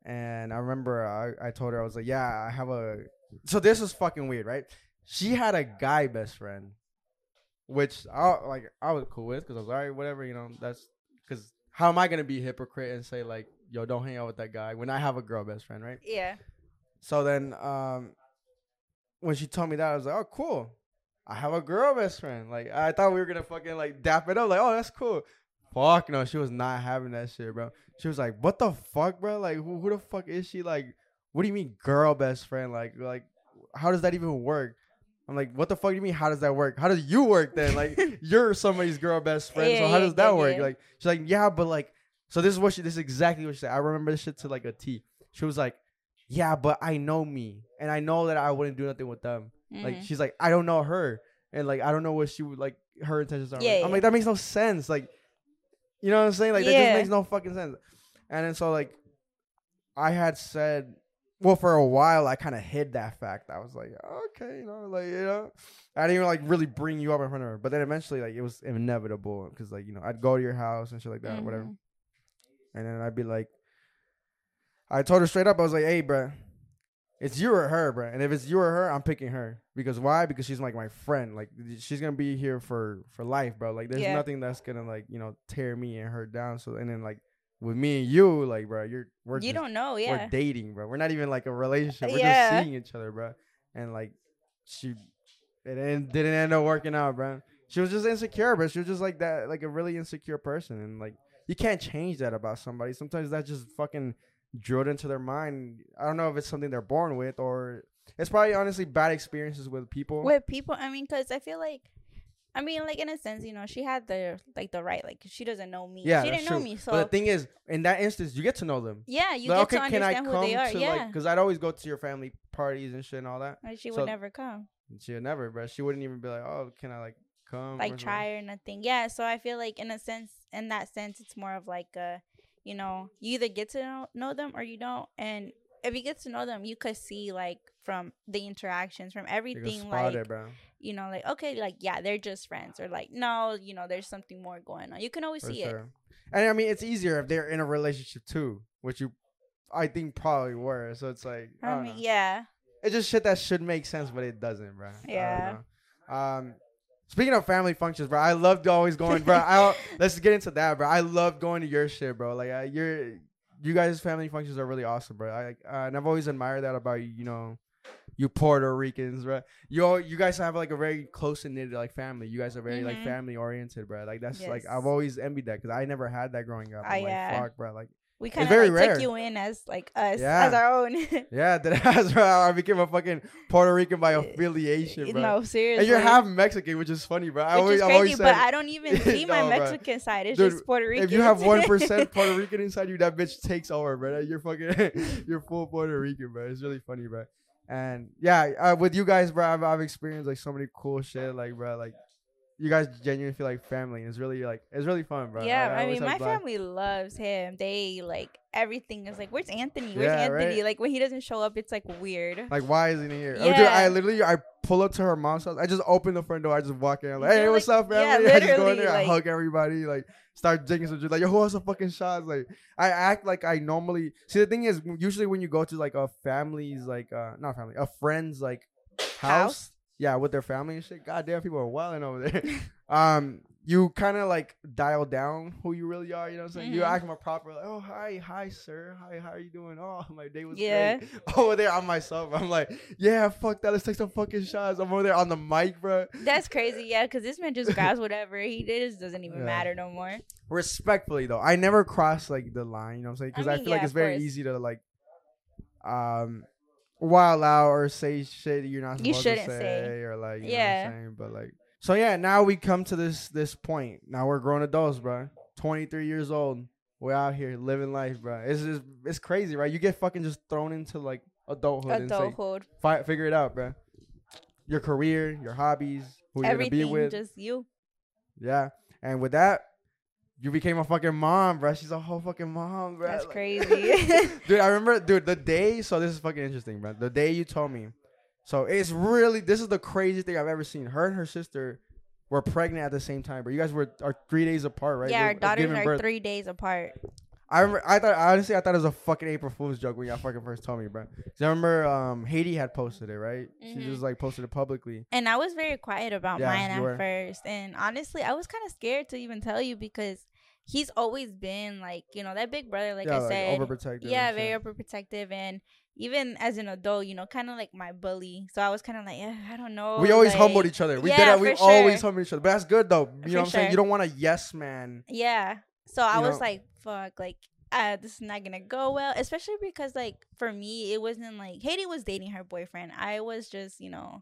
and I remember I I told her I was like, yeah, I have a. So this was fucking weird, right? She had a guy best friend, which I like I was cool with because I was all right, whatever, you know. That's because how am I gonna be a hypocrite and say like, yo, don't hang out with that guy when I have a girl best friend, right? Yeah. So then, um, when she told me that, I was like, "Oh, cool. I have a girl best friend." Like, I thought we were gonna fucking like dap it up. Like, oh, that's cool. Fuck no, she was not having that shit, bro. She was like, "What the fuck, bro? Like, who, who the fuck is she? Like, what do you mean, girl best friend? Like, like, how does that even work?" I'm like, "What the fuck do you mean? How does that work? How does you work then? Like, you're somebody's girl best friend, so how yeah, does that yeah, work?" yeah. Like, she's like, "Yeah, but like." So this is what she. This is exactly what she said. I remember this shit to like a T. She was like, "Yeah, but I know me, and I know that I wouldn't do nothing with them." Like Mhm. she's like, "I don't know her, and like I don't know what she would like her intentions are." Yeah, I'm like, that makes no sense. Like, you know what I'm saying? Like that Yeah. just makes no fucking sense. And then so like, I had said, well, for a while I kind of hid that fact. I was like, okay, you know, like you know, I didn't even like really bring you up in front of her. But then eventually, like it was inevitable because like you know I'd go to your house and shit like that, whatever. Mhm. And then I'd be like, I told her straight up, I was like, hey, bruh, it's you or her, bro. And if it's you or her, I'm picking her. Because why? Because she's like my friend. Like she's gonna be here for for life, bro. Like there's Yeah. nothing that's gonna like you know tear me and her down. So and then like with me and you, like, bro, you're we're You just, don't know, yeah. we're dating, bro. We're not even like a relationship. We're Yeah. just seeing each other, bro. And like she, it didn't, didn't end up working out, bro. She was just insecure, but she was just like that, like a really insecure person, and like you can't change that about somebody. Sometimes that's just fucking drilled into their mind. I don't know if it's something they're born with or it's probably honestly bad experiences with people. with people i mean because i feel like i mean like in a sense you know she had the like the right like she doesn't know me yeah, she didn't know me so but the thing is, in that instance, you get to know them. yeah you Like, get okay, to can I understand who they are to yeah like? Because I'd always go to your family parties and shit and all that. like she so- would never come She would never, bro. She wouldn't even be like, "Oh, can I like come?" like something? try or nothing yeah so i feel like in a sense in that sense it's more of like a you know you either get to know, know them or you don't and if you get to know them you could see like from the interactions from everything like it, you know like okay like yeah they're just friends or like no you know there's something more going on you can always For see it. And I mean, it's easier if they're in a relationship too, which you, I think, probably were. So it's like, I, i mean yeah it's just shit that should make sense, but it doesn't, bro. Yeah. Um, speaking of family functions, bro, I loved always going, bro. I let's get into that, bro. I love going to your shit, bro. Like, uh, your, you guys' family functions are really awesome, bro. I, uh, and I've always admired that about you. You know, you Puerto Ricans, bro. You all, you guys have like a very close and knit like family. You guys are very like Mhm. family oriented, bro. Like that's like I've always envied that because I never had that growing up. I'm like, yeah. fuck, bro. Like, we kind of like rare. took you in as like us Yeah. as our own yeah, that's has, bro. I became a fucking Puerto Rican by affiliation, bro. no seriously And you're half Mexican, which is funny, bro. I which always, is crazy but i don't even see my No, mexican side it's Dude, just puerto rican if you have one percent Puerto Rican inside you, that bitch takes over, bro. You're fucking, you're full Puerto Rican, bro. It's really funny, bro. And yeah, uh, with you guys, bro, I've, I've experienced like so many cool shit, like, bro, like. You guys genuinely feel like family. It's really like it's really fun, bro. yeah, Like, I, always mean, my family loves him. They like everything is like, "Where's Anthony? Where's Yeah, Anthony?" right? Like when he doesn't show up, it's like weird. Like, why isn't he here? Oh, dude, I literally I pull up to her mom's house. I just open the front door. I just walk in. I'm like, You're hey, what's like- up, yeah, family? I just go in there. I hug everybody. Like, start drinking some shit. Like, yo, who wants a fucking shot? Like, I act like I normally. See, the thing is, usually when you go to like a family's, like, uh, not family, a friend's like house, House? Yeah, with their family and shit. Goddamn, people are wilding over there. um. You kind of like dial down who you really are, you know what I'm saying? You Mhm. act more proper, like, oh, hi, hi, sir. Hi, how are you doing? Oh, my day was Yeah. great. Over there, I'm myself. I'm like, yeah, fuck that. Let's take some fucking shots. I'm over there on the mic, bro. That's crazy, yeah, because this man just grabs whatever he did. Doesn't even Yeah. matter no more. Respectfully, though, I never cross like the line. You know what I'm saying? Because I, mean, feel like it's very course. easy to like, um, wild out or say shit you're not You supposed shouldn't to say. say, or like, you Yeah. know what I'm saying? But like, so yeah, now we come to this this point. Now we're grown adults, bro. 23 years old. We're out here living life, bro. It's just it's crazy, right? You get fucking just thrown into like adulthood and say, Adulthood, fi- figure it out, bro. Your career, your hobbies, who you're gonna be everything, with, just you. yeah. And with that, you became a fucking mom, bro. She's a whole fucking mom, bro. That's Like- crazy. dude. I remember, dude, the day. So this is fucking interesting, bro. The day you told me. So it's really this is the craziest thing I've ever seen. Her and her sister were pregnant at the same time, but you guys were are three days apart, right? yeah, Of our daughters are birth. three days apart. I remember. I thought honestly, I thought it was a fucking April Fool's joke when y'all fucking first told me, bro. 'Cause I remember um Haiti had posted it, right? She Mhm. just like posted it publicly. And I was very quiet about Yeah, mine at were. first. And honestly, I was kind of scared to even tell you because he's always been like, you know, that big brother, like yeah, I like said. overprotective. yeah, very shit. overprotective. And even as an adult, you know, kind of like my bully. So I was kind of like, yeah, I don't know. we always like- humbled each other. We Yeah, it. We for always humbled each other. But that's good though. You For know what I'm saying? You don't want a yes man. Yeah. So I was know? like, fuck, like, uh, this is not gonna go well. Especially because, like, for me, it wasn't like Haiti was dating her boyfriend. I was just, you know,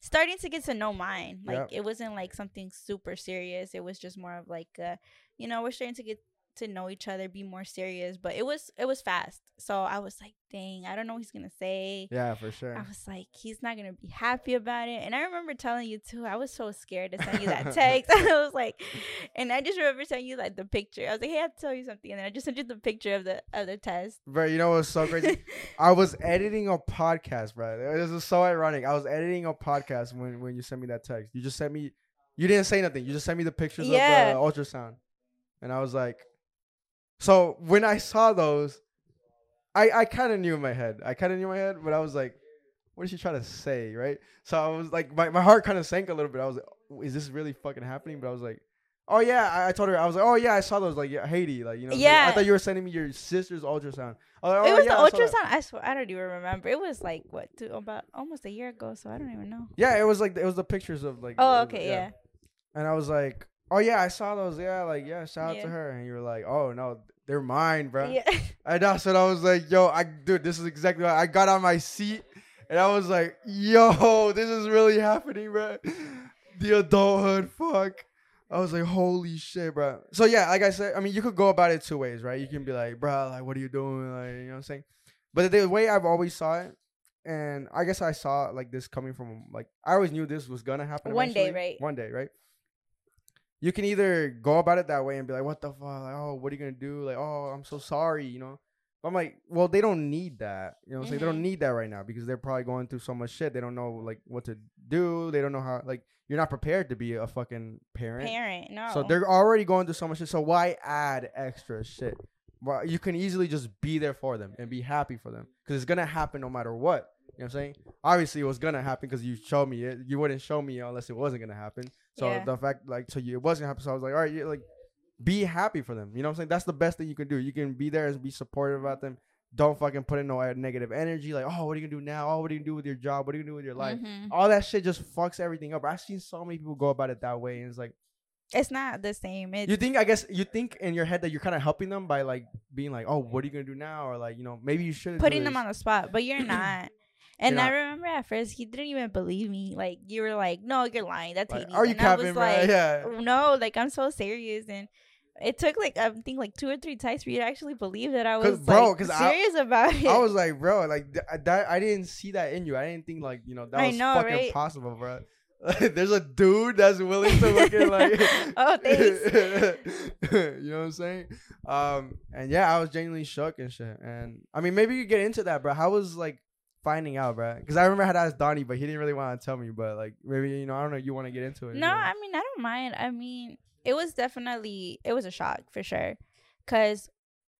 starting to get to know mine. Like, Yep. it wasn't like something super serious. It was just more of like, uh, you know, we're starting to get to know each other, be more serious. But it was, it was fast. So I was like, dang, I don't know what he's gonna say. Yeah, for sure. I was like, he's not gonna be happy about it. And I remember telling you too, I was so scared to send you that text. I was like, and I just remember sending you like the picture. I was like, hey, I have to tell you something, and then I just sent you the picture of the of the test. Bro, you know what's so crazy? I was editing a podcast, bro. This is so ironic. I was editing a podcast when when you sent me that text. You just sent me. You didn't say nothing. You just sent me the pictures Yeah. of the ultrasound, and I was like, so when I saw those, I I kind of knew in my head. I kind of knew in my head, but I was like, what is she trying to say, right? So I was like, my my heart kind of sank a little bit. I was like, "Oh, is this really fucking happening? But I was like. Oh yeah, I, I told her I was like, oh yeah, I saw those like yeah, Haiti, like you know. like, I thought you were sending me your sister's ultrasound. I was like, it oh, was yeah, the ultrasound. I swear, I don't even remember. It was like what, two, about almost a year ago. So I don't even know. Yeah, it was like it was the pictures of like. Oh, it okay, yeah. And I was like, oh yeah, I saw those. Yeah, like yeah, shout out Yeah. to her. And you're like, oh no, they're mine, bro. Yeah. And that's what I was like, yo, I dude, this is exactly what I got on my seat and I was like, yo, this is really happening, bro. The adulthood, fuck. I was like, holy shit, bro. So yeah, like I said, I mean, you could go about it two ways, right? You can be like, bro, like, what are you doing? Like, you know what I'm saying? But the way I've always saw it, and I guess I saw like this coming from like I always knew this was gonna happen. One day, right? One day, right? You can either go about it that way and be like, "What the fuck? Like, oh, what are you gonna do? Like, oh, I'm so sorry," you know. But I'm like, well, they don't need that. You know what I'm saying? They don't Mhm. need that right now because they're probably going through so much shit. They don't know like what to do. They don't know how like you're not prepared to be a fucking parent. Parent, no. So they're already going through so much shit. So why add extra shit? Well, you can easily just be there for them and be happy for them because it's gonna happen no matter what. You know what I'm saying? Obviously, it was gonna happen because you showed me it. You wouldn't show me unless it wasn't gonna happen. So Yeah. the fact, like, so you, it wasn't happen. So I was like, all right, you like, be happy for them. You know what I'm saying? That's the best thing you can do. You can be there and be supportive about them. Don't fucking put in no uh, negative energy. Like, oh, what are you gonna do now? Oh, what are you gonna do with your job? What are you gonna do with your life? Mhm. All that shit just fucks everything up. I've seen so many people go about it that way, and it's like. It's not the same. It's You think I guess you think in your head that you're kind of helping them by like being like, oh, what are you gonna do now, or like you know maybe you shouldn't putting them on the spot, but you're not. And I remember at first he didn't even believe me. Like you were like, "No, you're lying. That's Like, Hades." are you and I was bro? like, Yeah. "No, like I'm so serious." And it took like I think like two or three times for you to actually believe that I 'Cause, was bro, like 'cause I- serious about it. I was like, bro, like th- that. I didn't see that in you. I didn't think like you know that I was know, fucking right? possible, bro. There's a dude that's willing to look at like. Oh, thanks. you know what I'm saying? Um, and yeah, I was genuinely shook and shit. And I mean, maybe you get into that, bro. How was like finding out, bro? Because I remember I had asked Donnie, but he didn't really want to tell me. But like, maybe you know, I don't know. You want to get into it? no? I mean I don't mind. I mean it was definitely it was a shock for sure, cause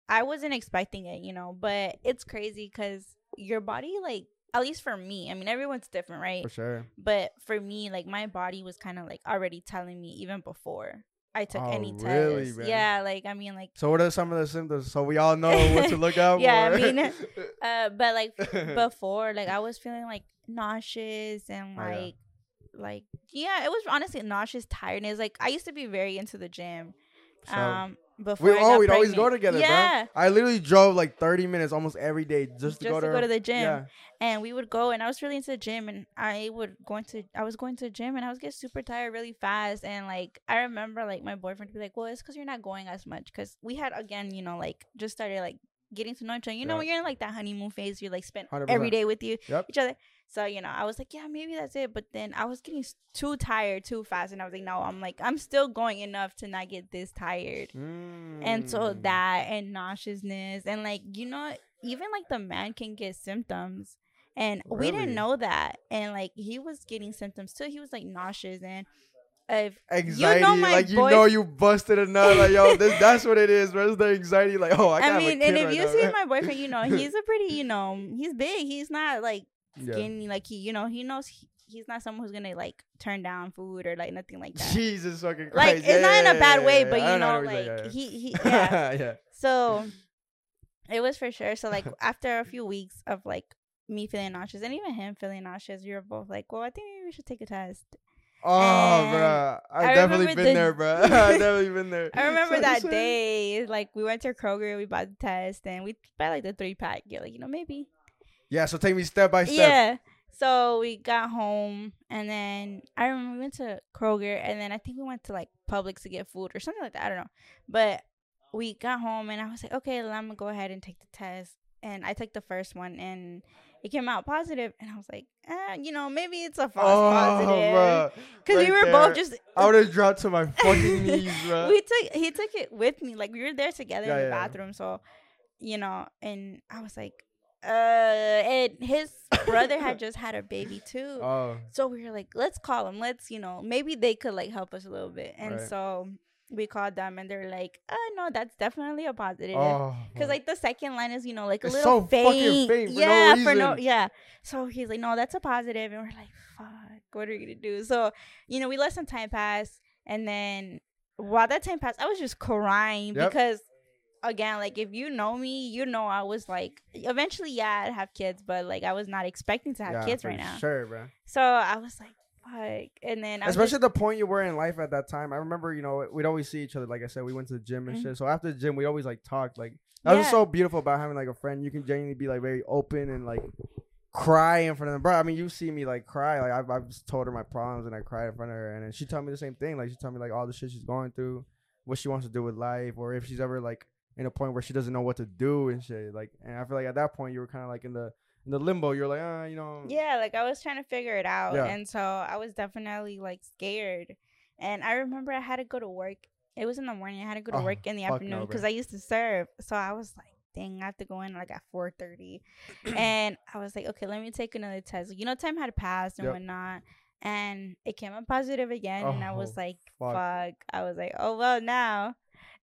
I wasn't expecting it, you know. But it's crazy because your body, like at least for me, I mean everyone's different, right? for sure. But for me, like my body was kind of like already telling me even before I took Oh, any test. really, man? Yeah, like I mean, like, So what are some of the symptoms? So we all know what to look out for. Yeah, I mean, uh, but like before, like I was feeling like nauseous and Oh, yeah. like, like yeah, it was honestly nauseous, tiredness. Like I used to be very into the gym. So- um, before we oh we'd always go together, yeah. bro. I literally drove like 30 minutes almost every day just to Just go to to, go to the gym. Yeah. and we would go and I was really into the gym and I would going to I was going to the gym and I was getting super tired really fast and like I remember like my boyfriend would be like well it's because you're not going as much because we had again you know like just started like getting to know each other you know when you're in like that honeymoon phase you like spend 100%. every day with you Yep. each other so you know I was like yeah maybe that's it but then I was getting too tired too fast and I was like no I'm like I'm still going enough to not get this tired and so Mm. that and nauseousness and like you know even like the man can get symptoms and we didn't know that and like he was getting symptoms too he was like nauseous and if anxiety, my like you boy- know you busted a nut, like yo, this that's what it is. It's the anxiety, like oh, I, I, got mean and if right you now, see man. my boyfriend you know he's a pretty you know he's big he's not like Yeah. like he you know he knows he, he's not someone who's gonna like turn down food or like nothing like that Jesus fucking Christ. like Yeah, it's not in a bad way but you know what like saying, he he yeah, yeah yeah. yeah. So it was for sure. So like after a few weeks of like me feeling nauseous and even him feeling nauseous, we were both like, "Well, I think maybe we should take a test." Oh, And bro, I've I definitely been the- there, bro. I've definitely been there. I remember So- that so- day, like we went to Kroger, we bought the test, and we bought like the three pack. You're like, you know, maybe. Yeah, so take me step by step. Yeah. So we got home, and then I remember we went to Kroger, and then I think we went to like Publix to get food or something like that. I don't know, but we got home, and I was like, okay, let me go ahead and take the test. And I took the first one, and it came out positive, and I was like, eh, you know, maybe it's a false Oh, positive, because right we were there. both just. I would have dropped to my fucking knees, bro. we took he took it with me, like we were there together Yeah, in the yeah. bathroom, so you know, and I was like, uh, and his brother had just had a baby too. oh, So we were like, let's call them. Let's, you know, maybe they could like help us a little bit. And Right. so we called them and they're like, oh, no, that's definitely a positive. oh, Because like the second line is, you know, like a It's little so faint. faint for no yeah, for no, yeah. So he's like, no, that's a positive, and we're like, fuck, what are we gonna do? So you know, we let some time pass, and then while that time passed, I was just crying Yep. because. Again, like if you know me, you know I was like, eventually, yeah, I'd have kids, but like I was not expecting to have yeah, kids right now. Sure, bro. So I was like, Fuck. And then I'm Especially just, the point you were in life at that time. I remember, you know, we'd always see each other. Like I said, we went to the gym and Mhm. shit. So after the gym, we always like talk. Like that was so beautiful about having like a friend. You can genuinely be like very open and like cry in front of them, bro. I mean, you see me like cry. Like I've, I've told her my problems and I cried in front of her, and then she told me the same thing. Like she told me like all the shit she's going through, what she wants to do with life, or if she's ever like in a point where she doesn't know what to do and shit. Like, and I feel like at that point you were kind of like in the in the limbo. You're like, ah, you know, yeah, like I was trying to figure it out. Yeah. And so I was definitely like scared. And I remember I had to go to work. It was in the morning. I had to go to Oh, work in the afternoon because bro. I used to serve. So I was like, dang, I have to go in like at four thirty. and I was like, okay, let me take another test. You know, time had passed and Yep. whatnot. And it came up positive again. and I was Oh, like, fuck. fuck. I was like, oh well now.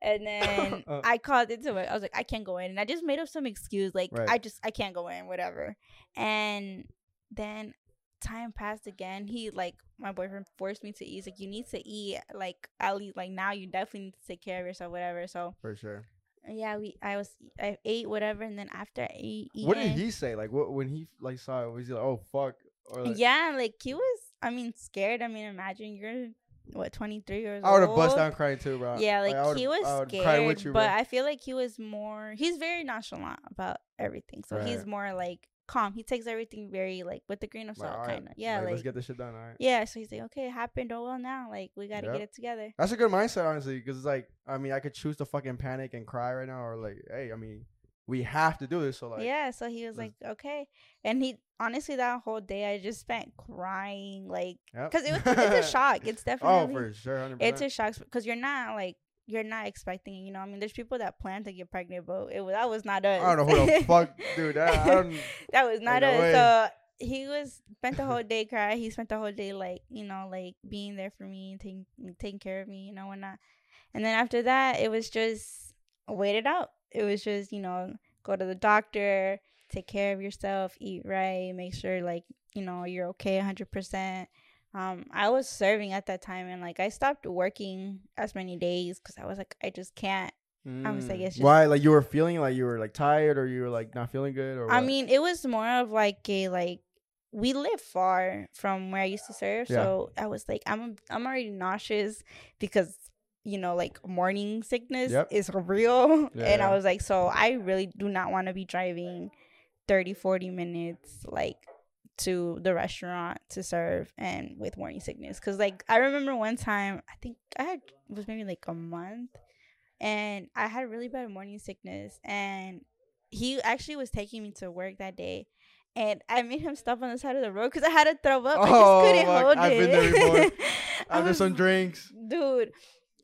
And then Uh. I called into it. I was like, I can't go in. And I just made up some excuse. Like, Right. I just, I can't go in, whatever. And then time passed again. He, like, my boyfriend forced me to eat. He's like, you need to eat. Like, at least, like, now you definitely need to take care of yourself, whatever. So, for sure. yeah, we, I was, I ate whatever. And then after I ate, What did he say? Like, what when he like saw it? Was he like, oh fuck? Or like, yeah, like, he was, I mean, scared. I mean, imagine you're, what, 23 years old I would have bust down crying too, bro. Yeah, like, would've- he was scared, you, but. I feel like he was more. He's very nonchalant about everything, so he's more like calm. He takes everything very like with the grain of salt, alright, kind of. Yeah, like, like, let's get this shit done. All right. yeah. So he's like, okay, it happened. Oh well, now like we gotta Yep. get it together. That's a good mindset, honestly, because it's like, I mean, I could choose to fucking panic and cry right now, or like, hey, I mean, we have to do this. So like, yeah. So he was like, okay, and he honestly that whole day I just spent crying, like, Yep. cause it was it's a shock. It's definitely oh, definitely for sure, hundred it's a shock because you're not like. You're not expecting, you know. I mean, there's people that plan to get pregnant, but it was that was not us. I don't know who the fuck, dude. That, that was not no us. way. So he was spent the whole day crying. He spent the whole day like you know like being there for me, taking taking care of me, you know, and not. And then after that, it was just wait it out. It was just you know go to the doctor, take care of yourself, eat right, make sure like you know you're okay, hundred percent. Um, I was serving at that time, and like I stopped working as many days because I was like, I just can't. I was like, Mm. it's just- why? Like you were feeling like you were like tired, or you were like not feeling good, or I what? mean, it was more of like a like we live far from where I used to serve, Yeah. so I was like, I'm I'm already nauseous because you know like morning sickness Yep. is real, Yeah, and yeah. I was like, so I really do not want to be driving 30, 40 minutes like to the restaurant to serve and with morning sickness because like i remember one time i think i had it was maybe like a month and i had a really bad morning sickness and he actually was taking me to work that day and I made him stop on the side of the road because I had to throw up. I Oh, just couldn't fuck. hold I've it. been there before. I After was- some drinks. dude,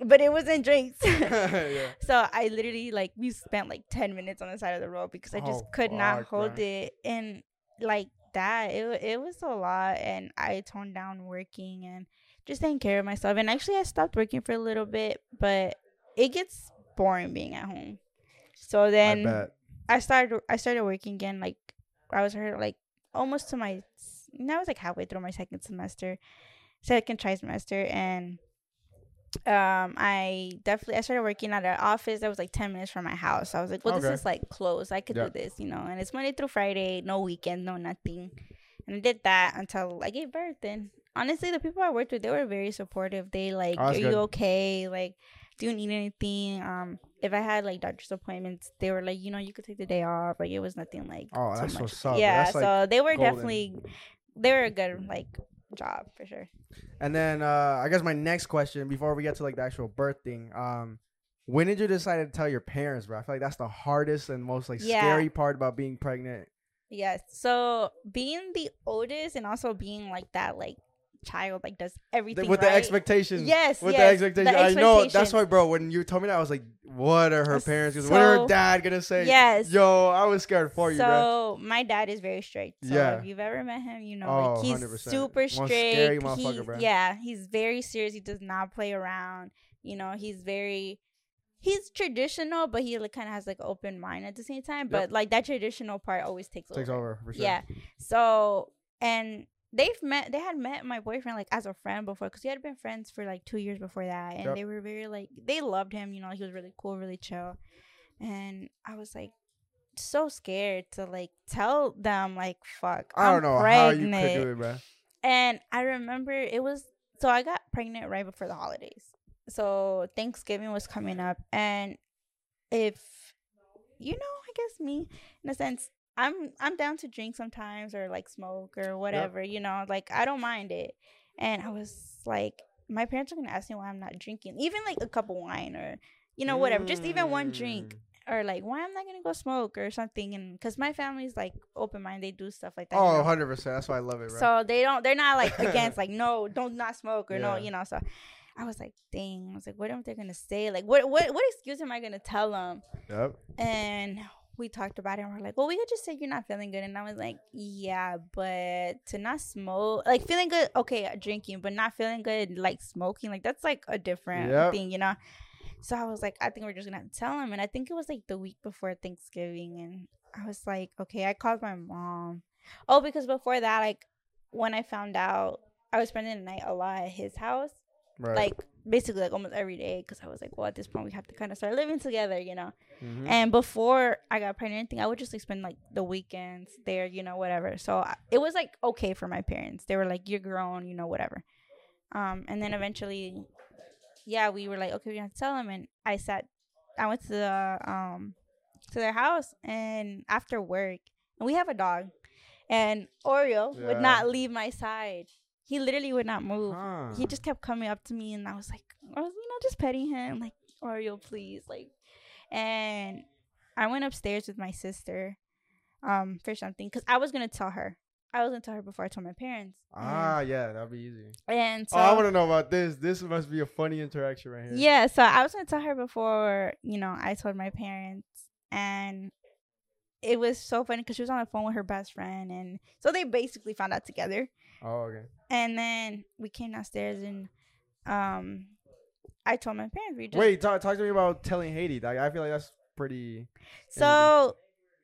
but it wasn't drinks. yeah. So I literally like we spent like ten minutes on the side of the road because I just Oh, could not hold bro. it, and like that, it it was a lot, and I toned down working and just taking care of myself. And actually, I stopped working for a little bit, but it gets boring being at home. So then bet. I started I started working again. Like I was here like almost to my now I was like halfway through my second semester, second trimester, and um I definitely I started working at an office that was like ten minutes from my house. I was like, well, Okay. this is like close. I could Yeah. do this, you know. And it's Monday through Friday, no weekend, no nothing. And I did that until I gave birth. And honestly, the people I worked with, they were very supportive. They like, Oh, are that's you okay? Like, do you need anything? Um, if I had like doctor's appointments, they were like, you know, you could take the day off. Like, it was nothing like. Oh, that's much. what's up. Yeah, That's, like, so they were golden. definitely, they were a good like job for sure. And then uh I guess my next question before we get to like the actual birth thing, um, when did you decide to tell your parents, bro? I feel like that's the hardest and most like Yeah. scary part about being pregnant. Yes. So being the oldest and also being like that like child like does everything with right. the expectations. Yes, With yes, the the expectations. I know. That's why, bro. When you told me that, I was like, "What are her parents? Gonna, what are her dad gonna say?" Yes. Yo, I was scared for you, bro. so my dad is very strict. So Yeah. if you've ever met him, you know Oh, like he's 100%. super strict. He-. Yeah, he's very serious. He does not play around. You know, he's very he's traditional, but he like kind of has like open mind at the same time. But like that traditional part always takes, Takes over. over for sure. Yeah. So and they've met. They had met my boyfriend like as a friend before because he had been friends for like two years before that, and Yep. they were very like they loved him. You know, he was really cool, really chill, and I was like so scared to like tell them like fuck I don't know pregnant. how you could do it, bro. And I remember it was so I got pregnant right before the holidays. So Thanksgiving was coming up and if you know, I guess me in a sense, I'm I'm down to drink sometimes or like smoke or whatever, you know, like I don't mind it. And I was like my parents are gonna ask me why I'm not drinking, even like a cup of wine or you know whatever, just even one drink Mm. or like why I'm not gonna go smoke or something. And because my family's like open minded, they do stuff like that. you Oh, know? 100 percent. That's why I love it, bro. So they don't. They're not like against like no, don't not smoke or no, you know. So I was like, dang. I was like, what am they gonna say? Like, what what what excuse am I gonna tell them? yep. And we talked about it, and we're like, well, we could just say you're not feeling good. And I was like, yeah, but to not smoke, like feeling good, okay, uh, drinking, but not feeling good, like smoking, like that's like a different Yep. thing, you know. So I was like, I think we're just gonna tell him. And I think it was like the week before Thanksgiving, and I was like, okay, I called my mom. Oh, because before that, like when I found out, I was spending the night a lot at his house, Right. like basically like almost every day, because I was like, well, at this point, we have to kind of start living together, you know. Mhm. And before I got pregnant, anything I would just like spend like the weekends there, you know, whatever. So I- it was like okay for my parents. They were like, "You're grown, you know, whatever." Um, and then eventually, yeah, we were like, "Okay, we have to tell them." And I sat, I went to the um to their house, and after work, and we have a dog, and Oreo Yeah. would not leave my side. He literally would not move Huh. he just kept coming up to me and I was like I was you know just petting him like Oreo please like and I went upstairs with my sister um for something cuz I was going to tell her I was going to tell her before I told my parents Ah, yeah, that'd be easy. and, and so oh, I want to know about this. This must be a funny interaction right here. yeah so I was going to tell her before you know I told my parents and it was so funny cuz she was on the phone with her best friend and so they basically found out together Oh, okay. and then we came downstairs and um I told my parents we just Wait, talk, talk to me about telling Haiti. Like, I feel like that's pretty. So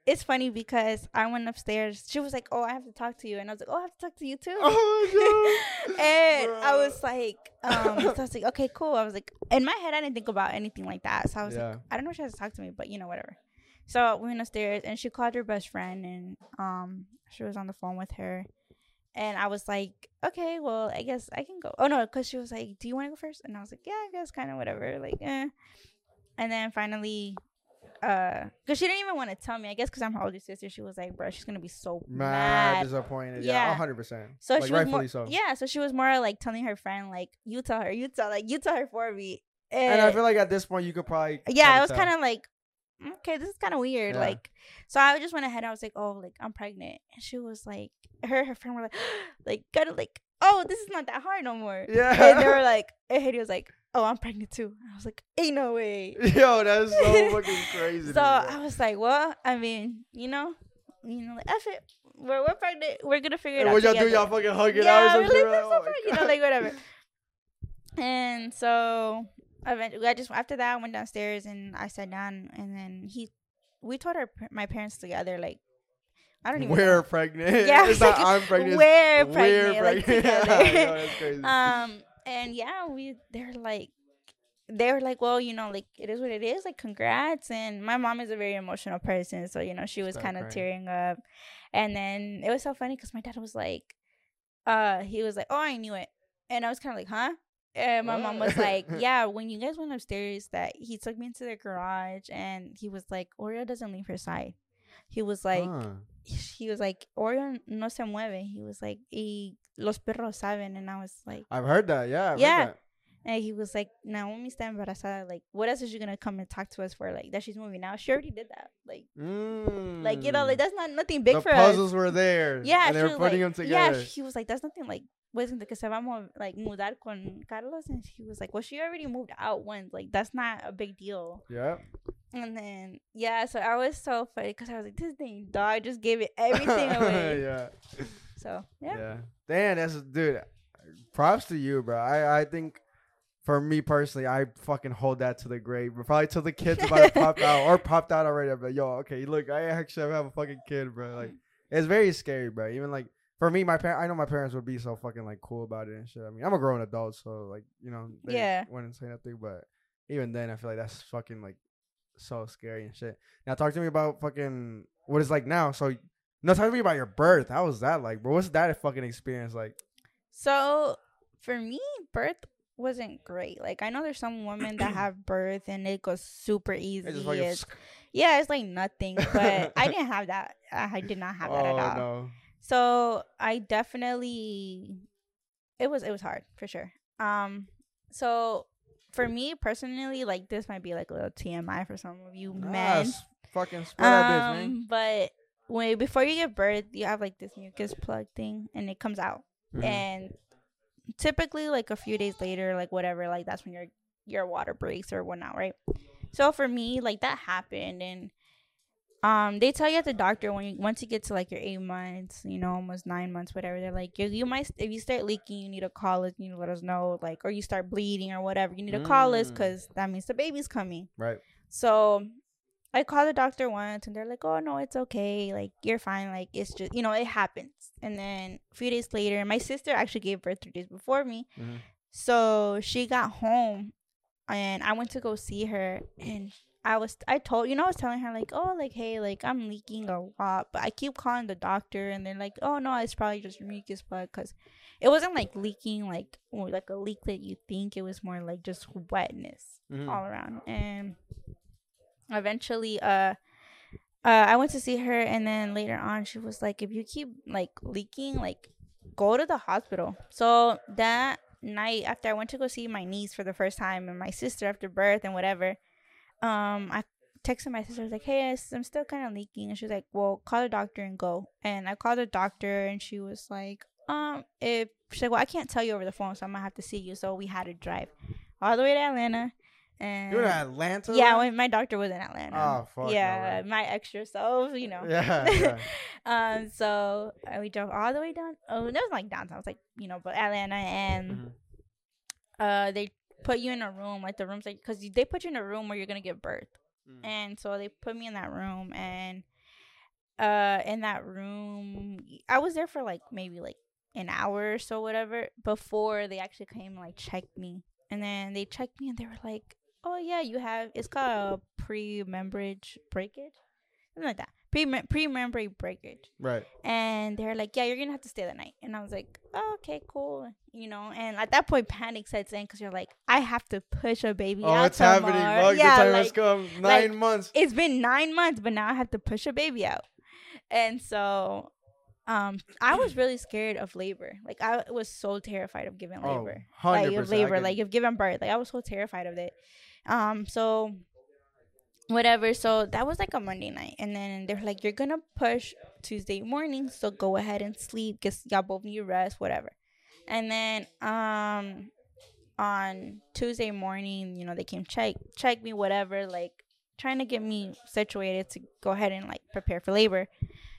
it's funny because I went upstairs. She was like, "Oh, I have to talk to you," and I was like, "Oh, I have to talk to you too." Oh, no. and I was like, um, so I was like, "Okay, cool." I was like, in my head, I didn't think about anything like that. So I was like, I don't know if she has to talk to me, but you know, whatever. So we went upstairs, and she called her best friend, and um, she was on the phone with her. And I was like, okay, well, I guess I can go. Oh no, because she was like, do you want to go first? And I was like, yeah, I guess, kind of whatever. Like, eh. And then finally, uh, because she didn't even want to tell me. I guess because I'm her older sister, she was like, bro, she's gonna be so Mad, mad. disappointed. Yeah, Yeah. hundred percent. So like, she was rightfully more, so. yeah. So she was more like telling her friend, like, you tell her, you tell, like, you tell her for me. And I feel like at this point you could probably. yeah, kinda I was kind of like, okay, this is kind of weird. Yeah. Like, so I just went ahead. I was like, oh, like I'm pregnant, and she was like, her her friend were like, like of like, oh, this is not that hard no more. Yeah. And they were like, and Haiti was like, oh, I'm pregnant too. And I was like, ain't no way. Yo, that's so fucking crazy. So I was like, well, I mean, you know, you know, like, F it. We're we're pregnant. We're gonna figure it And out. what y'all do? Y'all fucking hug it yeah, out like, Oh so fun," you know, like whatever. And so eventually, I just after that I went downstairs and I sat down, and then he, we told our my parents together like, I don't even We're know. pregnant. Yeah, it's not I'm pregnant. We're pregnant. We're pregnant, like together. Um, and yeah, we they're like, they were like, well, you know, like it is what it is. Like, congrats. And my mom is a very emotional person, so you know, she was kind of tearing up. And then it was so funny because my dad was like, uh, he was like, oh, I knew it, and I was kind of like, huh. And my mom was like, "Yeah, when you guys went upstairs, that he took me into the garage, and he was like, Oreo doesn't leave her side. He was like, Huh. he was like, Oreo no se mueve. He was like, y los perros saben. And I was like, I've heard that. Yeah. I've Yeah. And he was like, Naomi está embarazada. Like, what else is she gonna come and talk to us for? Like, that she's moving out. She already did that. Like. Mm. like you know, like that's not nothing big the for us. puzzles were there. Yeah, And they were putting like, them together. Yeah, together. he was like, that's nothing like wasn't the que se vamos like mudar con Carlos, and she was like, well, she already moved out once. Like, that's not a big deal. Yeah. And then yeah, so I was so funny because I was like, this thing dog just gave it everything away. yeah. So yeah. Yeah. Damn, that's dude. Props to you, bro. I I think for me personally, I fucking hold that to the grave. But probably till the kids about to pop out or popped out already. I'm yo, okay, look, I actually have a fucking kid, bro. Like, it's very scary, bro. Even like for me, my parents, I know my parents would be so fucking like cool about it and shit. I mean, I'm a grown adult, so like, you know, they Yeah. wouldn't say nothing. But even then, I feel like that's fucking like so scary and shit. Now, talk to me about fucking what it's like now. So, no, talk to me about your birth. How was that like, bro? What's that fucking experience like? So for me, birth wasn't great. Like I know there's some women that have birth and it goes super easy. It's fucking It's- yeah, it's like nothing. But I didn't have that. I did not have that oh at all. no. So I definitely it was it was hard for sure. Um so for me personally, like this might be like a little TMI for some of you men. fucking spread that bitch, man. Um, but when before you give birth, you have like this mucus plug thing, and it comes out. Mhm. And typically, like a few days later, like whatever, like that's when your your water breaks or whatnot, right? So for me, like that happened, and um, they tell you at the doctor when you once you get to like your eight months, you know, almost nine months, whatever, they're like, you, you might if you start leaking, you need to call us, you need to let us know, like, or you start bleeding or whatever, you need to call us Mm. because that means the baby's coming. Right. So I called the doctor once and they're like, oh, no, it's okay. Like, you're fine. Like, it's just, you know, it happens. And then a few days later, my sister actually gave birth three days before me. Mhm. So she got home and I went to go see her. And I was, I told, you know, I was telling her, like, oh, like, hey, like, I'm leaking a lot. But I keep calling the doctor and they're like, oh, no, it's probably just mucus plug. Because it wasn't like leaking, like, like a leak that you think. It was more like just wetness Mhm. all around and eventually uh uh i went to see her and then later on she was like if you keep like leaking like go to the hospital so that night after i went to go see my niece for the first time and my sister after birth and whatever um i texted my sister I was like hey i'm still kind of leaking and she was like well call the doctor and go and i called the doctor and she was like um if she's like well i can't tell you over the phone so i'm gonna have to see you so we had to drive all the way to atlanta and You were in Atlanta? yeah, when my doctor was in Atlanta. Oh, fuck, yeah, way. my extra self, you know. Yeah. yeah. um, so we drove all the way down. Oh, that was like downtown. It was like you know, but Atlanta, and Mhm. uh, they put you in a room, like the rooms, like because they put you in a room where you're gonna give birth, Mm. and so they put me in that room, and uh, in that room, I was there for like maybe like an hour or so, whatever, before they actually came and like checked me, and then they checked me, and they were like, "Oh yeah, you have it's called a pre-membrane breakage, something like that, pre-membrane breakage." Right. and they're like, "Yeah, you're gonna have to stay the night." And I was like, oh, "Okay, cool," you know. And at that point, panic sets in because you're like, "I have to push a baby Oh, out it's happening. tomorrow." Yeah, the time like has come. Nine months. it's been nine months, but now I have to push a baby out, and so. Um, I was really scared of labor. Like I was so terrified of giving Oh, labor, 100%. like of labor, like of giving birth. Like I was so terrified of it. Um, so whatever. So that was like a Monday night, and then they're like, "You're gonna push Tuesday morning, so go ahead and sleep. Guess y'all both need rest, whatever." And then um, on Tuesday morning, you know, they came check check me, whatever, like trying to get me situated to go ahead and like prepare for labor.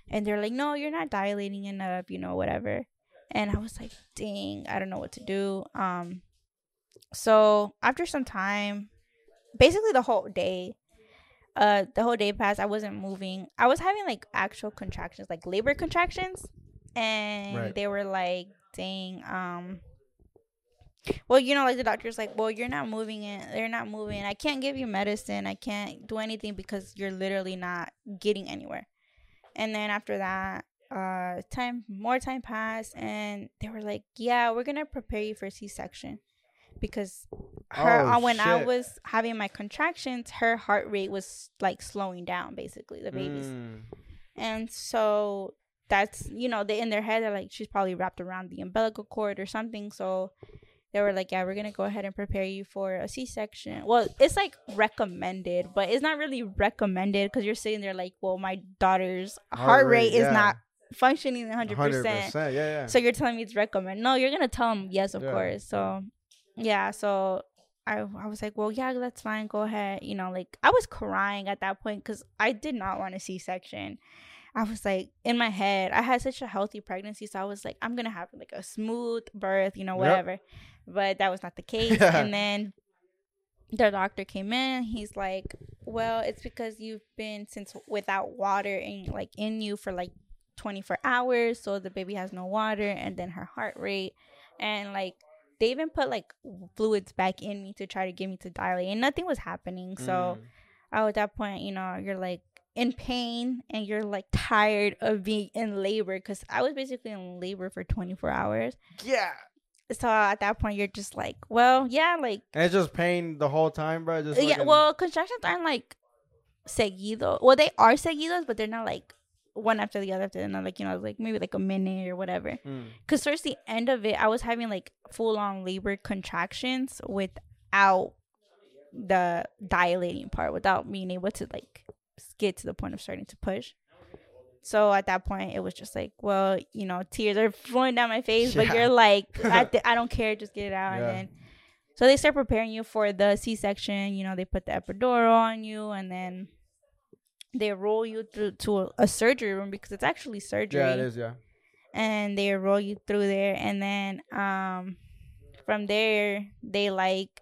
And they're like, "No, you're not dilating enough, you know, whatever." And I was like, "Dang, I don't know what to do." Um, so after some time, basically the whole day, uh, the whole day passed. I wasn't moving. I was having like actual contractions, like labor contractions, and Right. they were like, "Dang, um." Well, you know, like the doctor's like, well, you're not moving it. They're not moving. I can't give you medicine. I can't do anything because you're literally not getting anywhere. And then after that, uh, time more time passed, and they were like, yeah, we're gonna prepare you for C-section because her Oh, when I was having my contractions, her heart rate was like slowing down, basically the baby's. Mm. And so that's you know they in their head they're like she's probably wrapped around the umbilical cord or something. So they were like, yeah, we're gonna go ahead and prepare you for a C-section. Well, it's like recommended, but it's not really recommended because you're sitting there like, well, my daughter's heart, rate, is yeah. not functioning 100 100%. Yeah, yeah. So you're telling me it's recommend? No, you're gonna tell them yes, of Yeah. course. So yeah, so I I was like, well, yeah, that's fine. Go ahead. You know, like I was crying at that point because I did not want a C-section. I was like in my head, I had such a healthy pregnancy, so I was like, I'm gonna have like a smooth birth, you know, Yep. whatever. But that was not the case. And then the doctor came in. He's like, well, it's because you've been since without water in like in you for like 24 hours, so the baby has no water, and then her heart rate, and like they even put like fluids back in me to try to get me to dilate, and nothing was happening. So Mm. oh, at that point, you know, you're like, in pain and you're like tired of being in labor because I was basically in labor for 24 hours. Yeah. So at that point, you're just like, well, yeah, like And it's just pain the whole time, bro. Just yeah. Well, contractions aren't like seguido. Well, they are seguidos, but they're not like one after the other after the other. Like you know, like maybe like a minute or whatever. Mm. Because towards the end of it, I was having like full on labor contractions without the dilating part, without being able to like get to the point of starting to push. So at that point, it was just like, well, you know, tears are flowing down my face, but you're like, I, th- I don't care, just get it out. Yeah. And then, so they start preparing you for the C-section. You know, they put the epidural on you, and then they roll you through to a, a surgery room because it's actually surgery Yeah, it is. Yeah. and they roll you through there and then um from there they like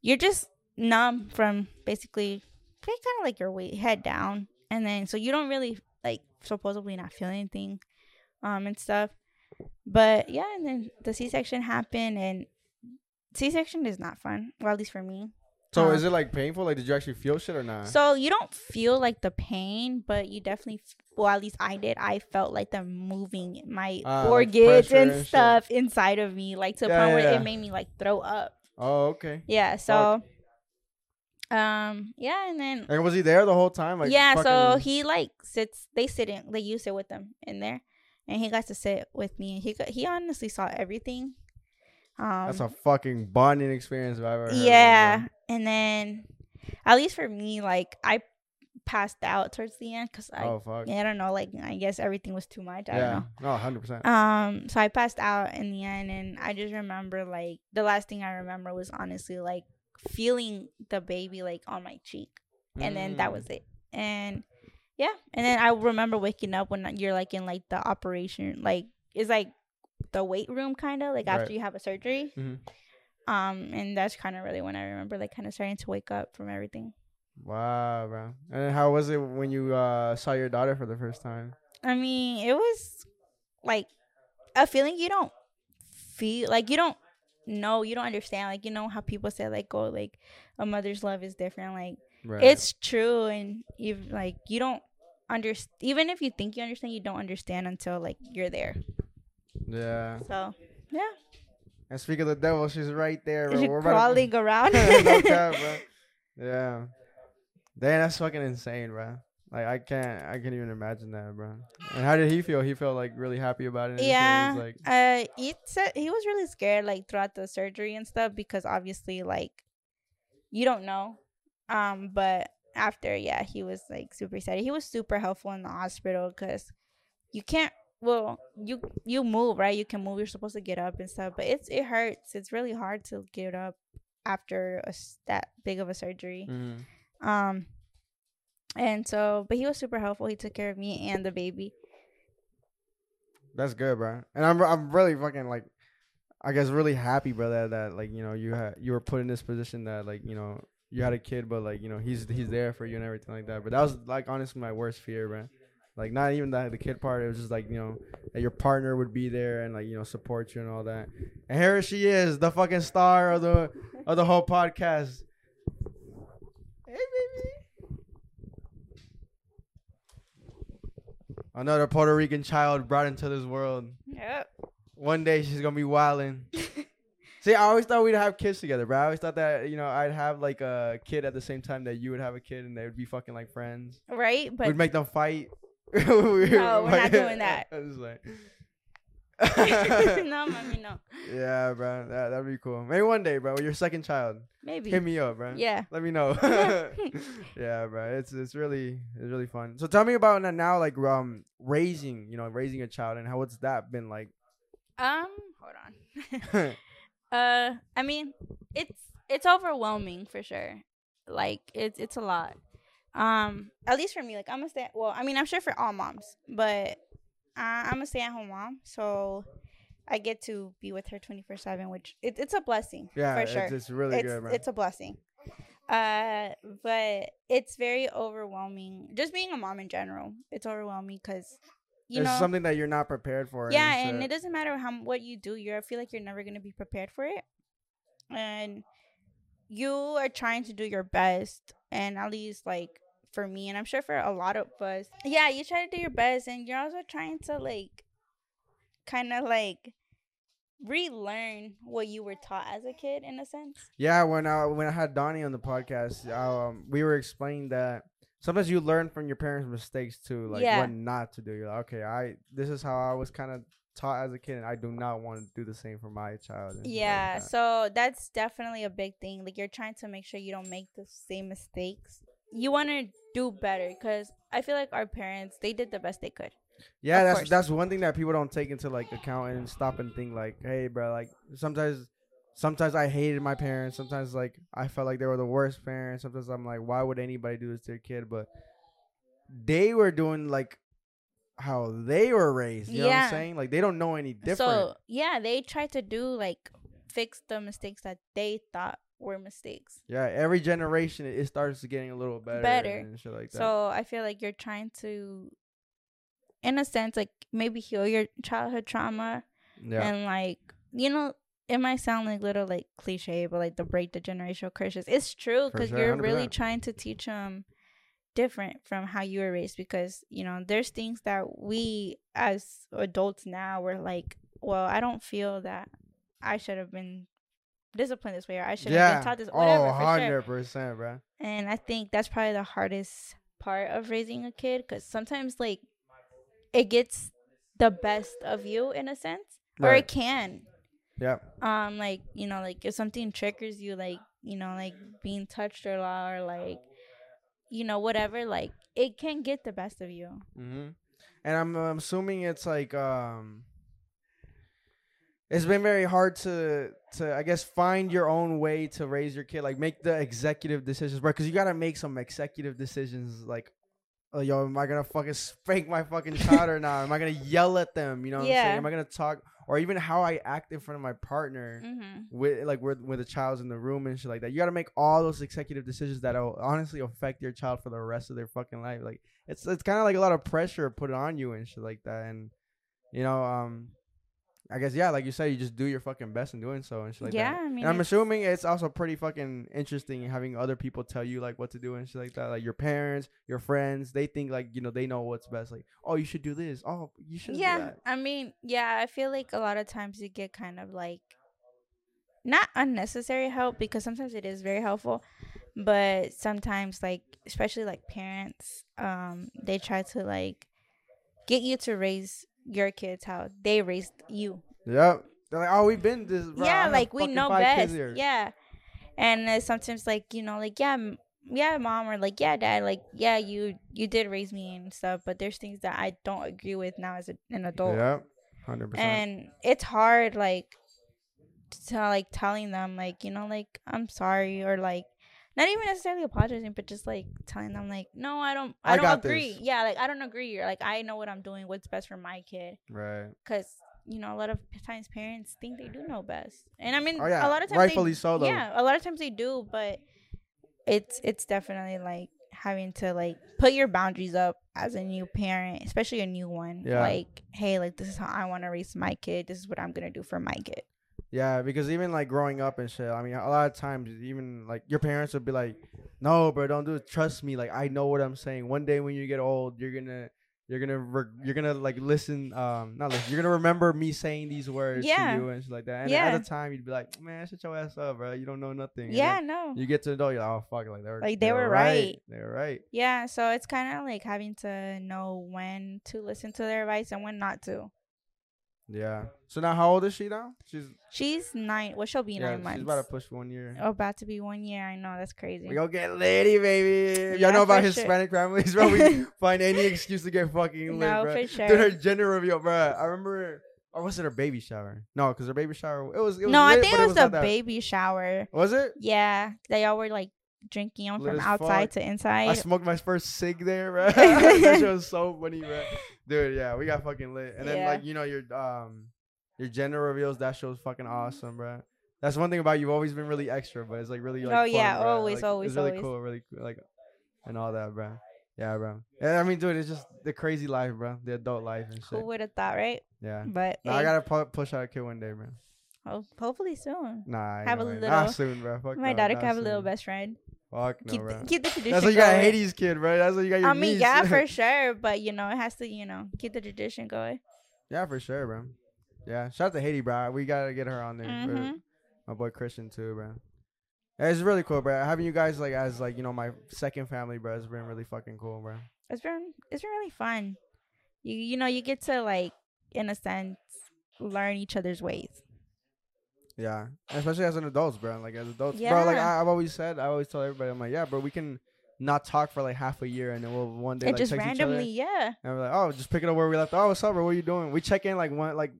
you're just numb from basically kind of like your weight head down and then so you don't really like supposedly not feel anything um and stuff but yeah and then the c-section happened and c-section is not fun well at least for me So Um, is it like painful? Like, did you actually feel shit or not? so you don't feel like the pain, but you definitely, well, at least I did. I felt like them moving my like organs and and stuff inside of me, like to Yeah, point yeah, where yeah. it made me like throw up. oh, okay. Yeah. So, um, yeah, and then And was he there the whole time? Like, yeah, so he like sits. They sit in. Like you sit with them in there, and he got to sit with me. And he he honestly saw everything. Um, That's a fucking bonding experience if I've ever heard. yeah, and then at least for me, like I passed out towards the end because I Oh fuck. I don't know, like I guess everything was too much. I yeah. don't No, hundred percent. know. Um, so I passed out in the end, and I just remember like the last thing I remember was honestly like feeling the baby like on my cheek, and then Mm. that was it. And yeah, and then I remember waking up when you're like in like the operation, like it's like the weight room kind of like after Right. you have a surgery. Mhm. Um, and that's kind of really when I remember like kind of starting to wake up from everything. Wow, bro. And how was it when you uh, saw your daughter for the first time? I mean, it was like a feeling you don't feel like you don't know, you don't understand. Like you know how people say like, "Oh, like a mother's love is different." Like Right. it's true, and you like you don't understand. Even if you think you understand, you don't understand until like you're there. Yeah. So yeah, And speak of the devil, she's right there. Bro. We're about to- crawling around. no cap, bro. Yeah. Damn, that's fucking insane, bro. Like I can't, I can't even imagine that, bro. And how did he feel? He felt like really happy about it. yeah was like, uh he said he was really scared like throughout the surgery and stuff because obviously like you don't know um but after yeah he was like super excited he was super helpful in the hospital because you can't well you you move right you can move you're supposed to get up and stuff but it's it hurts it's really hard to get up after a that big of a surgery mhm. um and so but he was super helpful he took care of me and the baby that's good, bro. And I'm, I'm really fucking like, I guess really happy, bro, that, that like you know you had you were put in this position that like you know you had a kid, but like you know he's he's there for you and everything like that. But that was like honestly my worst fear, bro. Like not even the the kid part. It was just like you know that your partner would be there and like you know support you and all that. And here she is, the fucking star of the of the whole podcast. Hey, baby. Another Puerto Rican child brought into this world. yep One day she's gonna be wilding. See, I always thought we'd have kids together, bro. I always thought that you know I'd have like a kid at the same time that you would have a kid, and they would be fucking like friends. right but We'd make them fight. No, we're not doing that. I was like, no, mommy, no. yeah, bro, that that'd be cool. Maybe one day, bro. With your second child, Maybe. hit me up, bro. Yeah. Let me know. yeah, bro. It's it's really it's really fun. So tell me about now, like um raising, you know, raising a child, and how what's that been like? Um, hold on. uh, I mean, it's it's overwhelming for sure. Like it's it's a lot. Um, at least for me, like I'm a stay. Well, I mean, I'm sure for all moms, but I'm a stay-at-home mom, so I get to be with her 24 seven, which it, it's a blessing. yeah, for sure. it's, it's really it's, good, bro. it's a blessing. Uh, but it's very overwhelming. Just being a mom in general, it's overwhelming because you it's know something that you're not prepared for. yeah, and uh, it doesn't matter how what you do. You I feel like you're never gonna be prepared for it, and you are trying to do your best. And at least like for me and I'm sure for a lot of us. Yeah, you try to do your best and you're also trying to like kind of like relearn what you were taught as a kid in a sense. Yeah, when I when I had Donnie on the podcast, um, we were explaining that sometimes you learn from your parents' mistakes too, like Yeah. what not to do. You're like, okay, I this is how I was kind of taught as a kid, and I do not want to do the same for my child. like Yeah, that. so that's definitely a big thing. Like you're trying to make sure you don't make the same mistakes. You want to do better because I feel like our parents they did the best they could. yeah, of that's course. that's one thing that people don't take into like account and stop and think like, hey, bro, like sometimes. Sometimes I hated my parents. Sometimes like I felt like they were the worst parents. Sometimes I'm like, why would anybody do this to their kid? But they were doing like how they were raised. You know what I'm saying? Like they don't know any different. So yeah, they try to do like fix the mistakes that they thought were mistakes. yeah, every generation it starts getting a little better. Better. and shit like that. So I feel like you're trying to, in a sense, like maybe heal your childhood trauma yeah, and like you know. It might sound like little like cliche, but like the break the generational curses. It's true because sure, you're really 100%. trying to teach them different from how you were raised. Because you know, there's things that we as adults now we're like, well, I don't feel that I should have been disciplined this way, or I should have yeah. been taught this. Whatever, oh, for sure. 100 percent, bro. And I think that's probably the hardest part of raising a kid because sometimes, like, it gets the best of you in a sense, or it can. Yeah, Um, like you know, like if something triggers you, like you know, like being touched a lot, or like you know, whatever, like it can get the best of you. hmm and I'm, I'm assuming it's like um, it's been very hard to to I guess find your own way to raise your kid, like make the executive decisions, bro. Because you gotta make some executive decisions, like. Oh, yo, am I gonna fucking spank my fucking child or not? Am I gonna yell at them? You know what I'm Yeah. saying? Am I gonna talk or even how I act in front of my partner? Mm-hmm. with like with with the child's in the room and shit like that. You got to make all those executive decisions that'll honestly affect your child for the rest of their fucking life. Like it's it's kind of like a lot of pressure put on you and shit like that. And you know, um, I guess yeah, like you said, you just do your fucking best in doing so and shit like yeah, that. I mean, And I'm assuming it's also pretty fucking interesting having other people tell you like what to do and shit like that. Like your parents, your friends, they think like you know they know what's best. Like oh, you should do this. Oh, you should. yeah Do that. i mean yeah i feel like a lot of times you get kind of like not unnecessary help because sometimes it is very helpful but sometimes like especially like parents um they try to like get you to raise your kids how they raised you Yep. They're like oh, we've been this. Bro. Yeah like we know best yeah and uh, sometimes like you know like yeah m- yeah mom or like yeah dad like yeah you you did raise me and stuff but there's things that i don't agree with now as a, an adult Yep. Hundred percent. and it's hard like to like telling them like you know like i'm sorry or like not even necessarily apologizing but just like telling them like no i don't i, I don't agree this. yeah like i don't agree or like i know what i'm doing what's best for my kid Right. because you know a lot of times parents think they do know best and i mean Oh yeah. a lot of times rightfully they, so though. yeah a lot of times they do but it's it's definitely like having to like put your boundaries up as a new parent especially a new one Yeah. like hey like this is how i want to raise my kid this is what i'm gonna do for my kid Yeah, because even like growing up and shit, I mean, a lot of times, even like your parents would be like, "No, bro, don't do it. Trust me. Like, I know what I'm saying. One day when you get old, you're gonna, you're gonna, re- you're gonna like listen. Um, not listen. You're gonna remember me saying these words Yeah. to you and shit like that. And Yeah. at the time, you'd be like, "Man, shut your ass up, bro. You don't know nothing." Yeah no You get to know, you're like, "Oh fuck, like they were, Like, they were right. They were right. yeah so it's kind of like having to know when to listen to their advice and when not to Yeah. So now, how old is she now? She's she's nine well she'll be yeah, nine months she's about to push one year. oh, about to be one year i know that's crazy We gonna get lady, baby. Yeah, Y'all know about for sure. Hispanic families, bro. We find any excuse to get fucking lit, no bro. for sure Dude, her gender reveal, bro. I remember, or was it her baby shower? No, because her baby shower, it was. It was no i lit, think but it was, the that- baby shower Was it? yeah they all were like drinking on Lit from outside fuck. to inside. I smoked my first cig there, bro. that shit was so funny, bro. Dude, yeah, we got fucking lit. And then Yeah. like you know your um your gender reveals, that show's fucking awesome, bro. That's one thing about you. You've always been really extra, but it's like really like Oh, fun, yeah, bro. always, Like, always, It's really always. cool, really cool, like and all that, bro. Yeah, bro. Yeah, I mean, dude, it's just the crazy life, bro. The adult life and shit. who would have thought right Yeah. but No, I gotta pu- push out a kid one day, man. ho- hopefully soon Nah, ain't Have no a little- Not soon, bro. Fuck my no, daughter could have a little best friend Fuck no, keep bro. the, keep the tradition. That's why you got going. Hades kid, right? That's why you got your I mean, niece. yeah, for sure, but you know, it has to, you know, keep the tradition going. yeah, for sure, bro. Yeah, shout out to Haiti, bro. We gotta get her on there. bro. hmm My boy Christian too, bro. Yeah, it's really cool, bro. Having you guys like as like you know my second family, bro, It's been really fucking cool, bro. It's been it's been really fun. You you know, you get to like, in a sense, learn each other's ways. Yeah, and especially as an adults, bro. Like as adults, bro. Like I, I've always said, I always tell everybody, I'm like, yeah, bro, we can not talk for like half a year, and then we'll one day and like just text randomly, each other, yeah. and we're like, oh, just pick it up where we left. Oh, what's up, bro? What are you doing? We check in like one like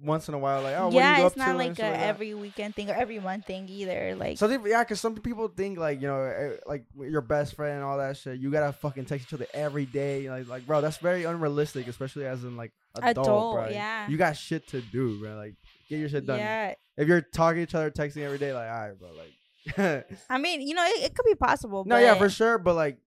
once in a while, like, oh, yeah, you it's not like a shit every weekend thing or every month thing either. Like, So yeah, because some people think like you know, eh, like your best friend and all that shit. You gotta fucking text each other every day. Like, like, bro, that's very unrealistic, especially as in like adult, Adult, bro. yeah. You got shit to do, bro. Like, get your shit done. yeah. If you're talking to each other, texting every day, like, all right, bro, like. I mean, you know, it, it could be possible. no, yeah, for sure, but like,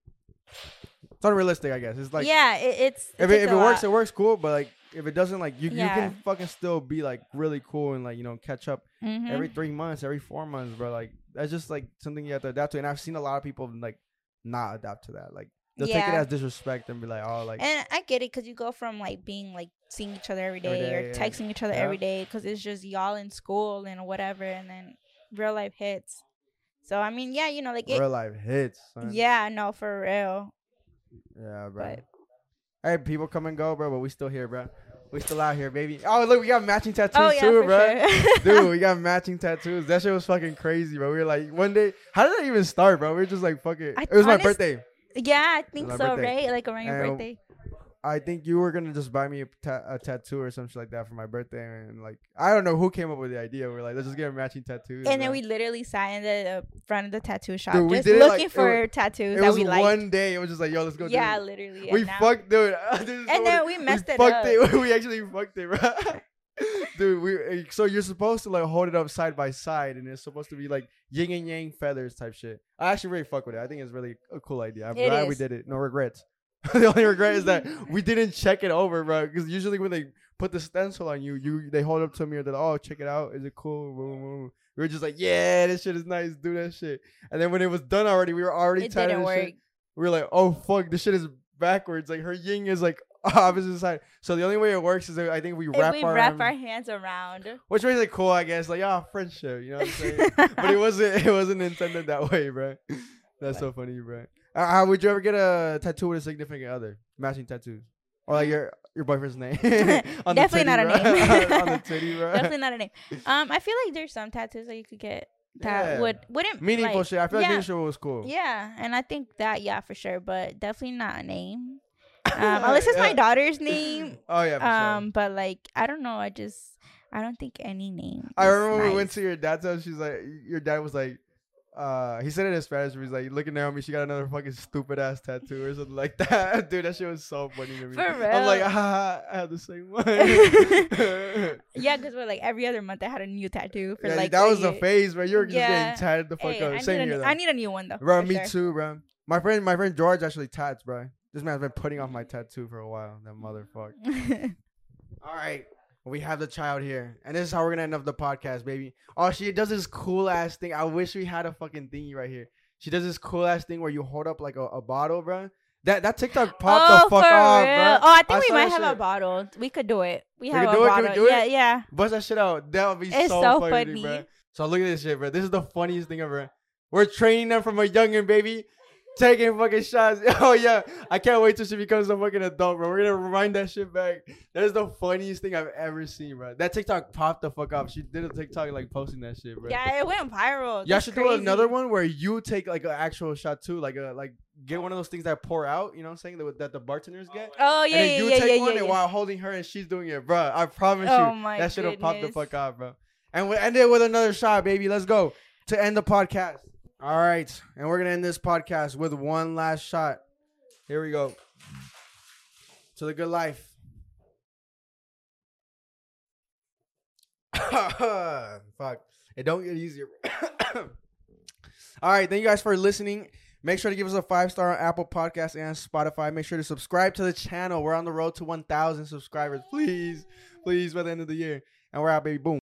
it's unrealistic, I guess. It's like, yeah, it, it's if it, if it works, it works cool. But like, if it doesn't, like, you you can fucking still be like really cool and like you know catch up Mhm. every three months, every four months, bro. Like that's just like something you have to adapt to. And I've seen a lot of people like not adapt to that. Like they'll take it as disrespect and be like, oh, like And I get it because you go from like being like seeing each other every day, Every day, or yeah. texting each other Yeah. every day because it's just y'all in school and whatever, and then real life hits. So I mean, yeah, you know, like it, real life hits. Son. yeah, no, for real. yeah, bro. But Hey, people come and go, bro, but we still here, bro. We still out here, baby. Oh, look, we got matching oh, tattoos oh yeah, too, bro. sure. Dude, we got matching tattoos. That shit was fucking crazy, bro. We were like, one day, how did that even start, bro? We were just like, fuck it. I- it was my birthday. Yeah, I think my so, birthday. right? Like around your And birthday. I think you were gonna just buy me a, ta- a tattoo or something like that for my birthday, and like, I don't know who came up with the idea. We are like, let's just get a matching tattoos. And then we literally sat in the uh, front of the tattoo shop, Dude, we just did it, like, looking it for tattoos It that was we liked. one day. It was just like, yo, let's go. yeah, do it. literally. We and now- fucked, dude. this is so And then we messed it fucked up. it. we actually fucked it, bro. Dude, we eh, so you're supposed to like hold it up side by side, and it's supposed to be like yin and yang feathers type shit. I actually really fuck with it. I think it's really a cool idea. I'm It glad we did it. No regrets. the only regret is that we didn't check it over, bro. Because usually when they put the stencil on you, you they hold up to me or they're like, oh, check it out. Is it cool? We were just like, yeah, this shit is nice. Do that shit. And then when it was done already, we were already It tired of work. shit. We were like, oh fuck, this shit is backwards. Like her yin is like opposite side. So the only way it works is that I think we wrap we our wrap our hands around. which makes it cool, I guess. Like, ah, friendship. You know what I'm saying? but it wasn't. It wasn't intended that way, bro. That's so funny, bro. Uh, how would you ever get a tattoo with a significant other, matching tattoos, or like your your boyfriend's name? On the Definitely titty, not a name. on the titty, bro. Definitely not a name. Um, I feel like there's some tattoos that you could get that Yeah. would wouldn't Meaningful like, shit. I feel like yeah. meaningful was cool. Yeah, and I think that yeah for sure, but definitely not a name. Um, unless it's my daughter's name. Oh yeah. Um, but like I don't know. I just I don't think any name. I remember when we went to your dad's house. She's like, your dad was like, uh, he said it in Spanish. But he's like, looking at me, she got another fucking stupid ass tattoo or something like that. Dude, that shit was so funny to me. For I'm like, real. ah, I have the same one. Yeah, because we're like every other month I had a new tattoo for yeah, like that was the phase, bro. You were just Yeah. getting tatted the fuck Hey, I, up. need Same a, here, new- I need a new one though. Bro, me sure. too, bro. My friend, my friend George actually tats, bro. This man's been putting off my tattoo for a while. That motherfucker. All right. We have the child here. And this is how we're gonna end up the podcast, baby. Oh, she does this cool ass thing. I wish we had a fucking thingy right here. She does this cool ass thing where you hold up like a, a bottle, bro. That that TikTok popped oh, the fuck off, bro. Oh, I think we might have a bottle. We could do it. We We have a do it? Can we bottle. do yeah, it? yeah. Bust that shit out. That would be It's so, so funny, funny. bro. So look at this shit, bro. This is the funniest thing ever. We're training them from a youngin, baby. Taking fucking shots. Oh yeah. I can't wait till she becomes a fucking adult, bro. We're gonna rewind that shit back. That is the funniest thing I've ever seen, bro. That TikTok popped the fuck off. She did a TikTok like posting that shit, bro. Yeah, it went viral. Y'all should do another one where you take like an actual shot too, like a like get one of those things that pour out. You know what I'm saying that, that the bartenders get. Oh yeah, and then yeah, you yeah, take yeah, one yeah, and while holding her and she's doing it, bro. I promise Oh you, that should have popped the fuck off, bro. And we end it with another shot, baby. Let's go to end the podcast. All right, and we're gonna end this podcast with one last shot. Here we go. To the good life. Fuck. It don't get easier. All right, thank you guys for listening. Make sure to give us a five star on Apple Podcasts and Spotify. Make sure to subscribe to the channel. We're on the road to 1,000 subscribers. Please, please, by the end of the year. And we're out, baby. Boom.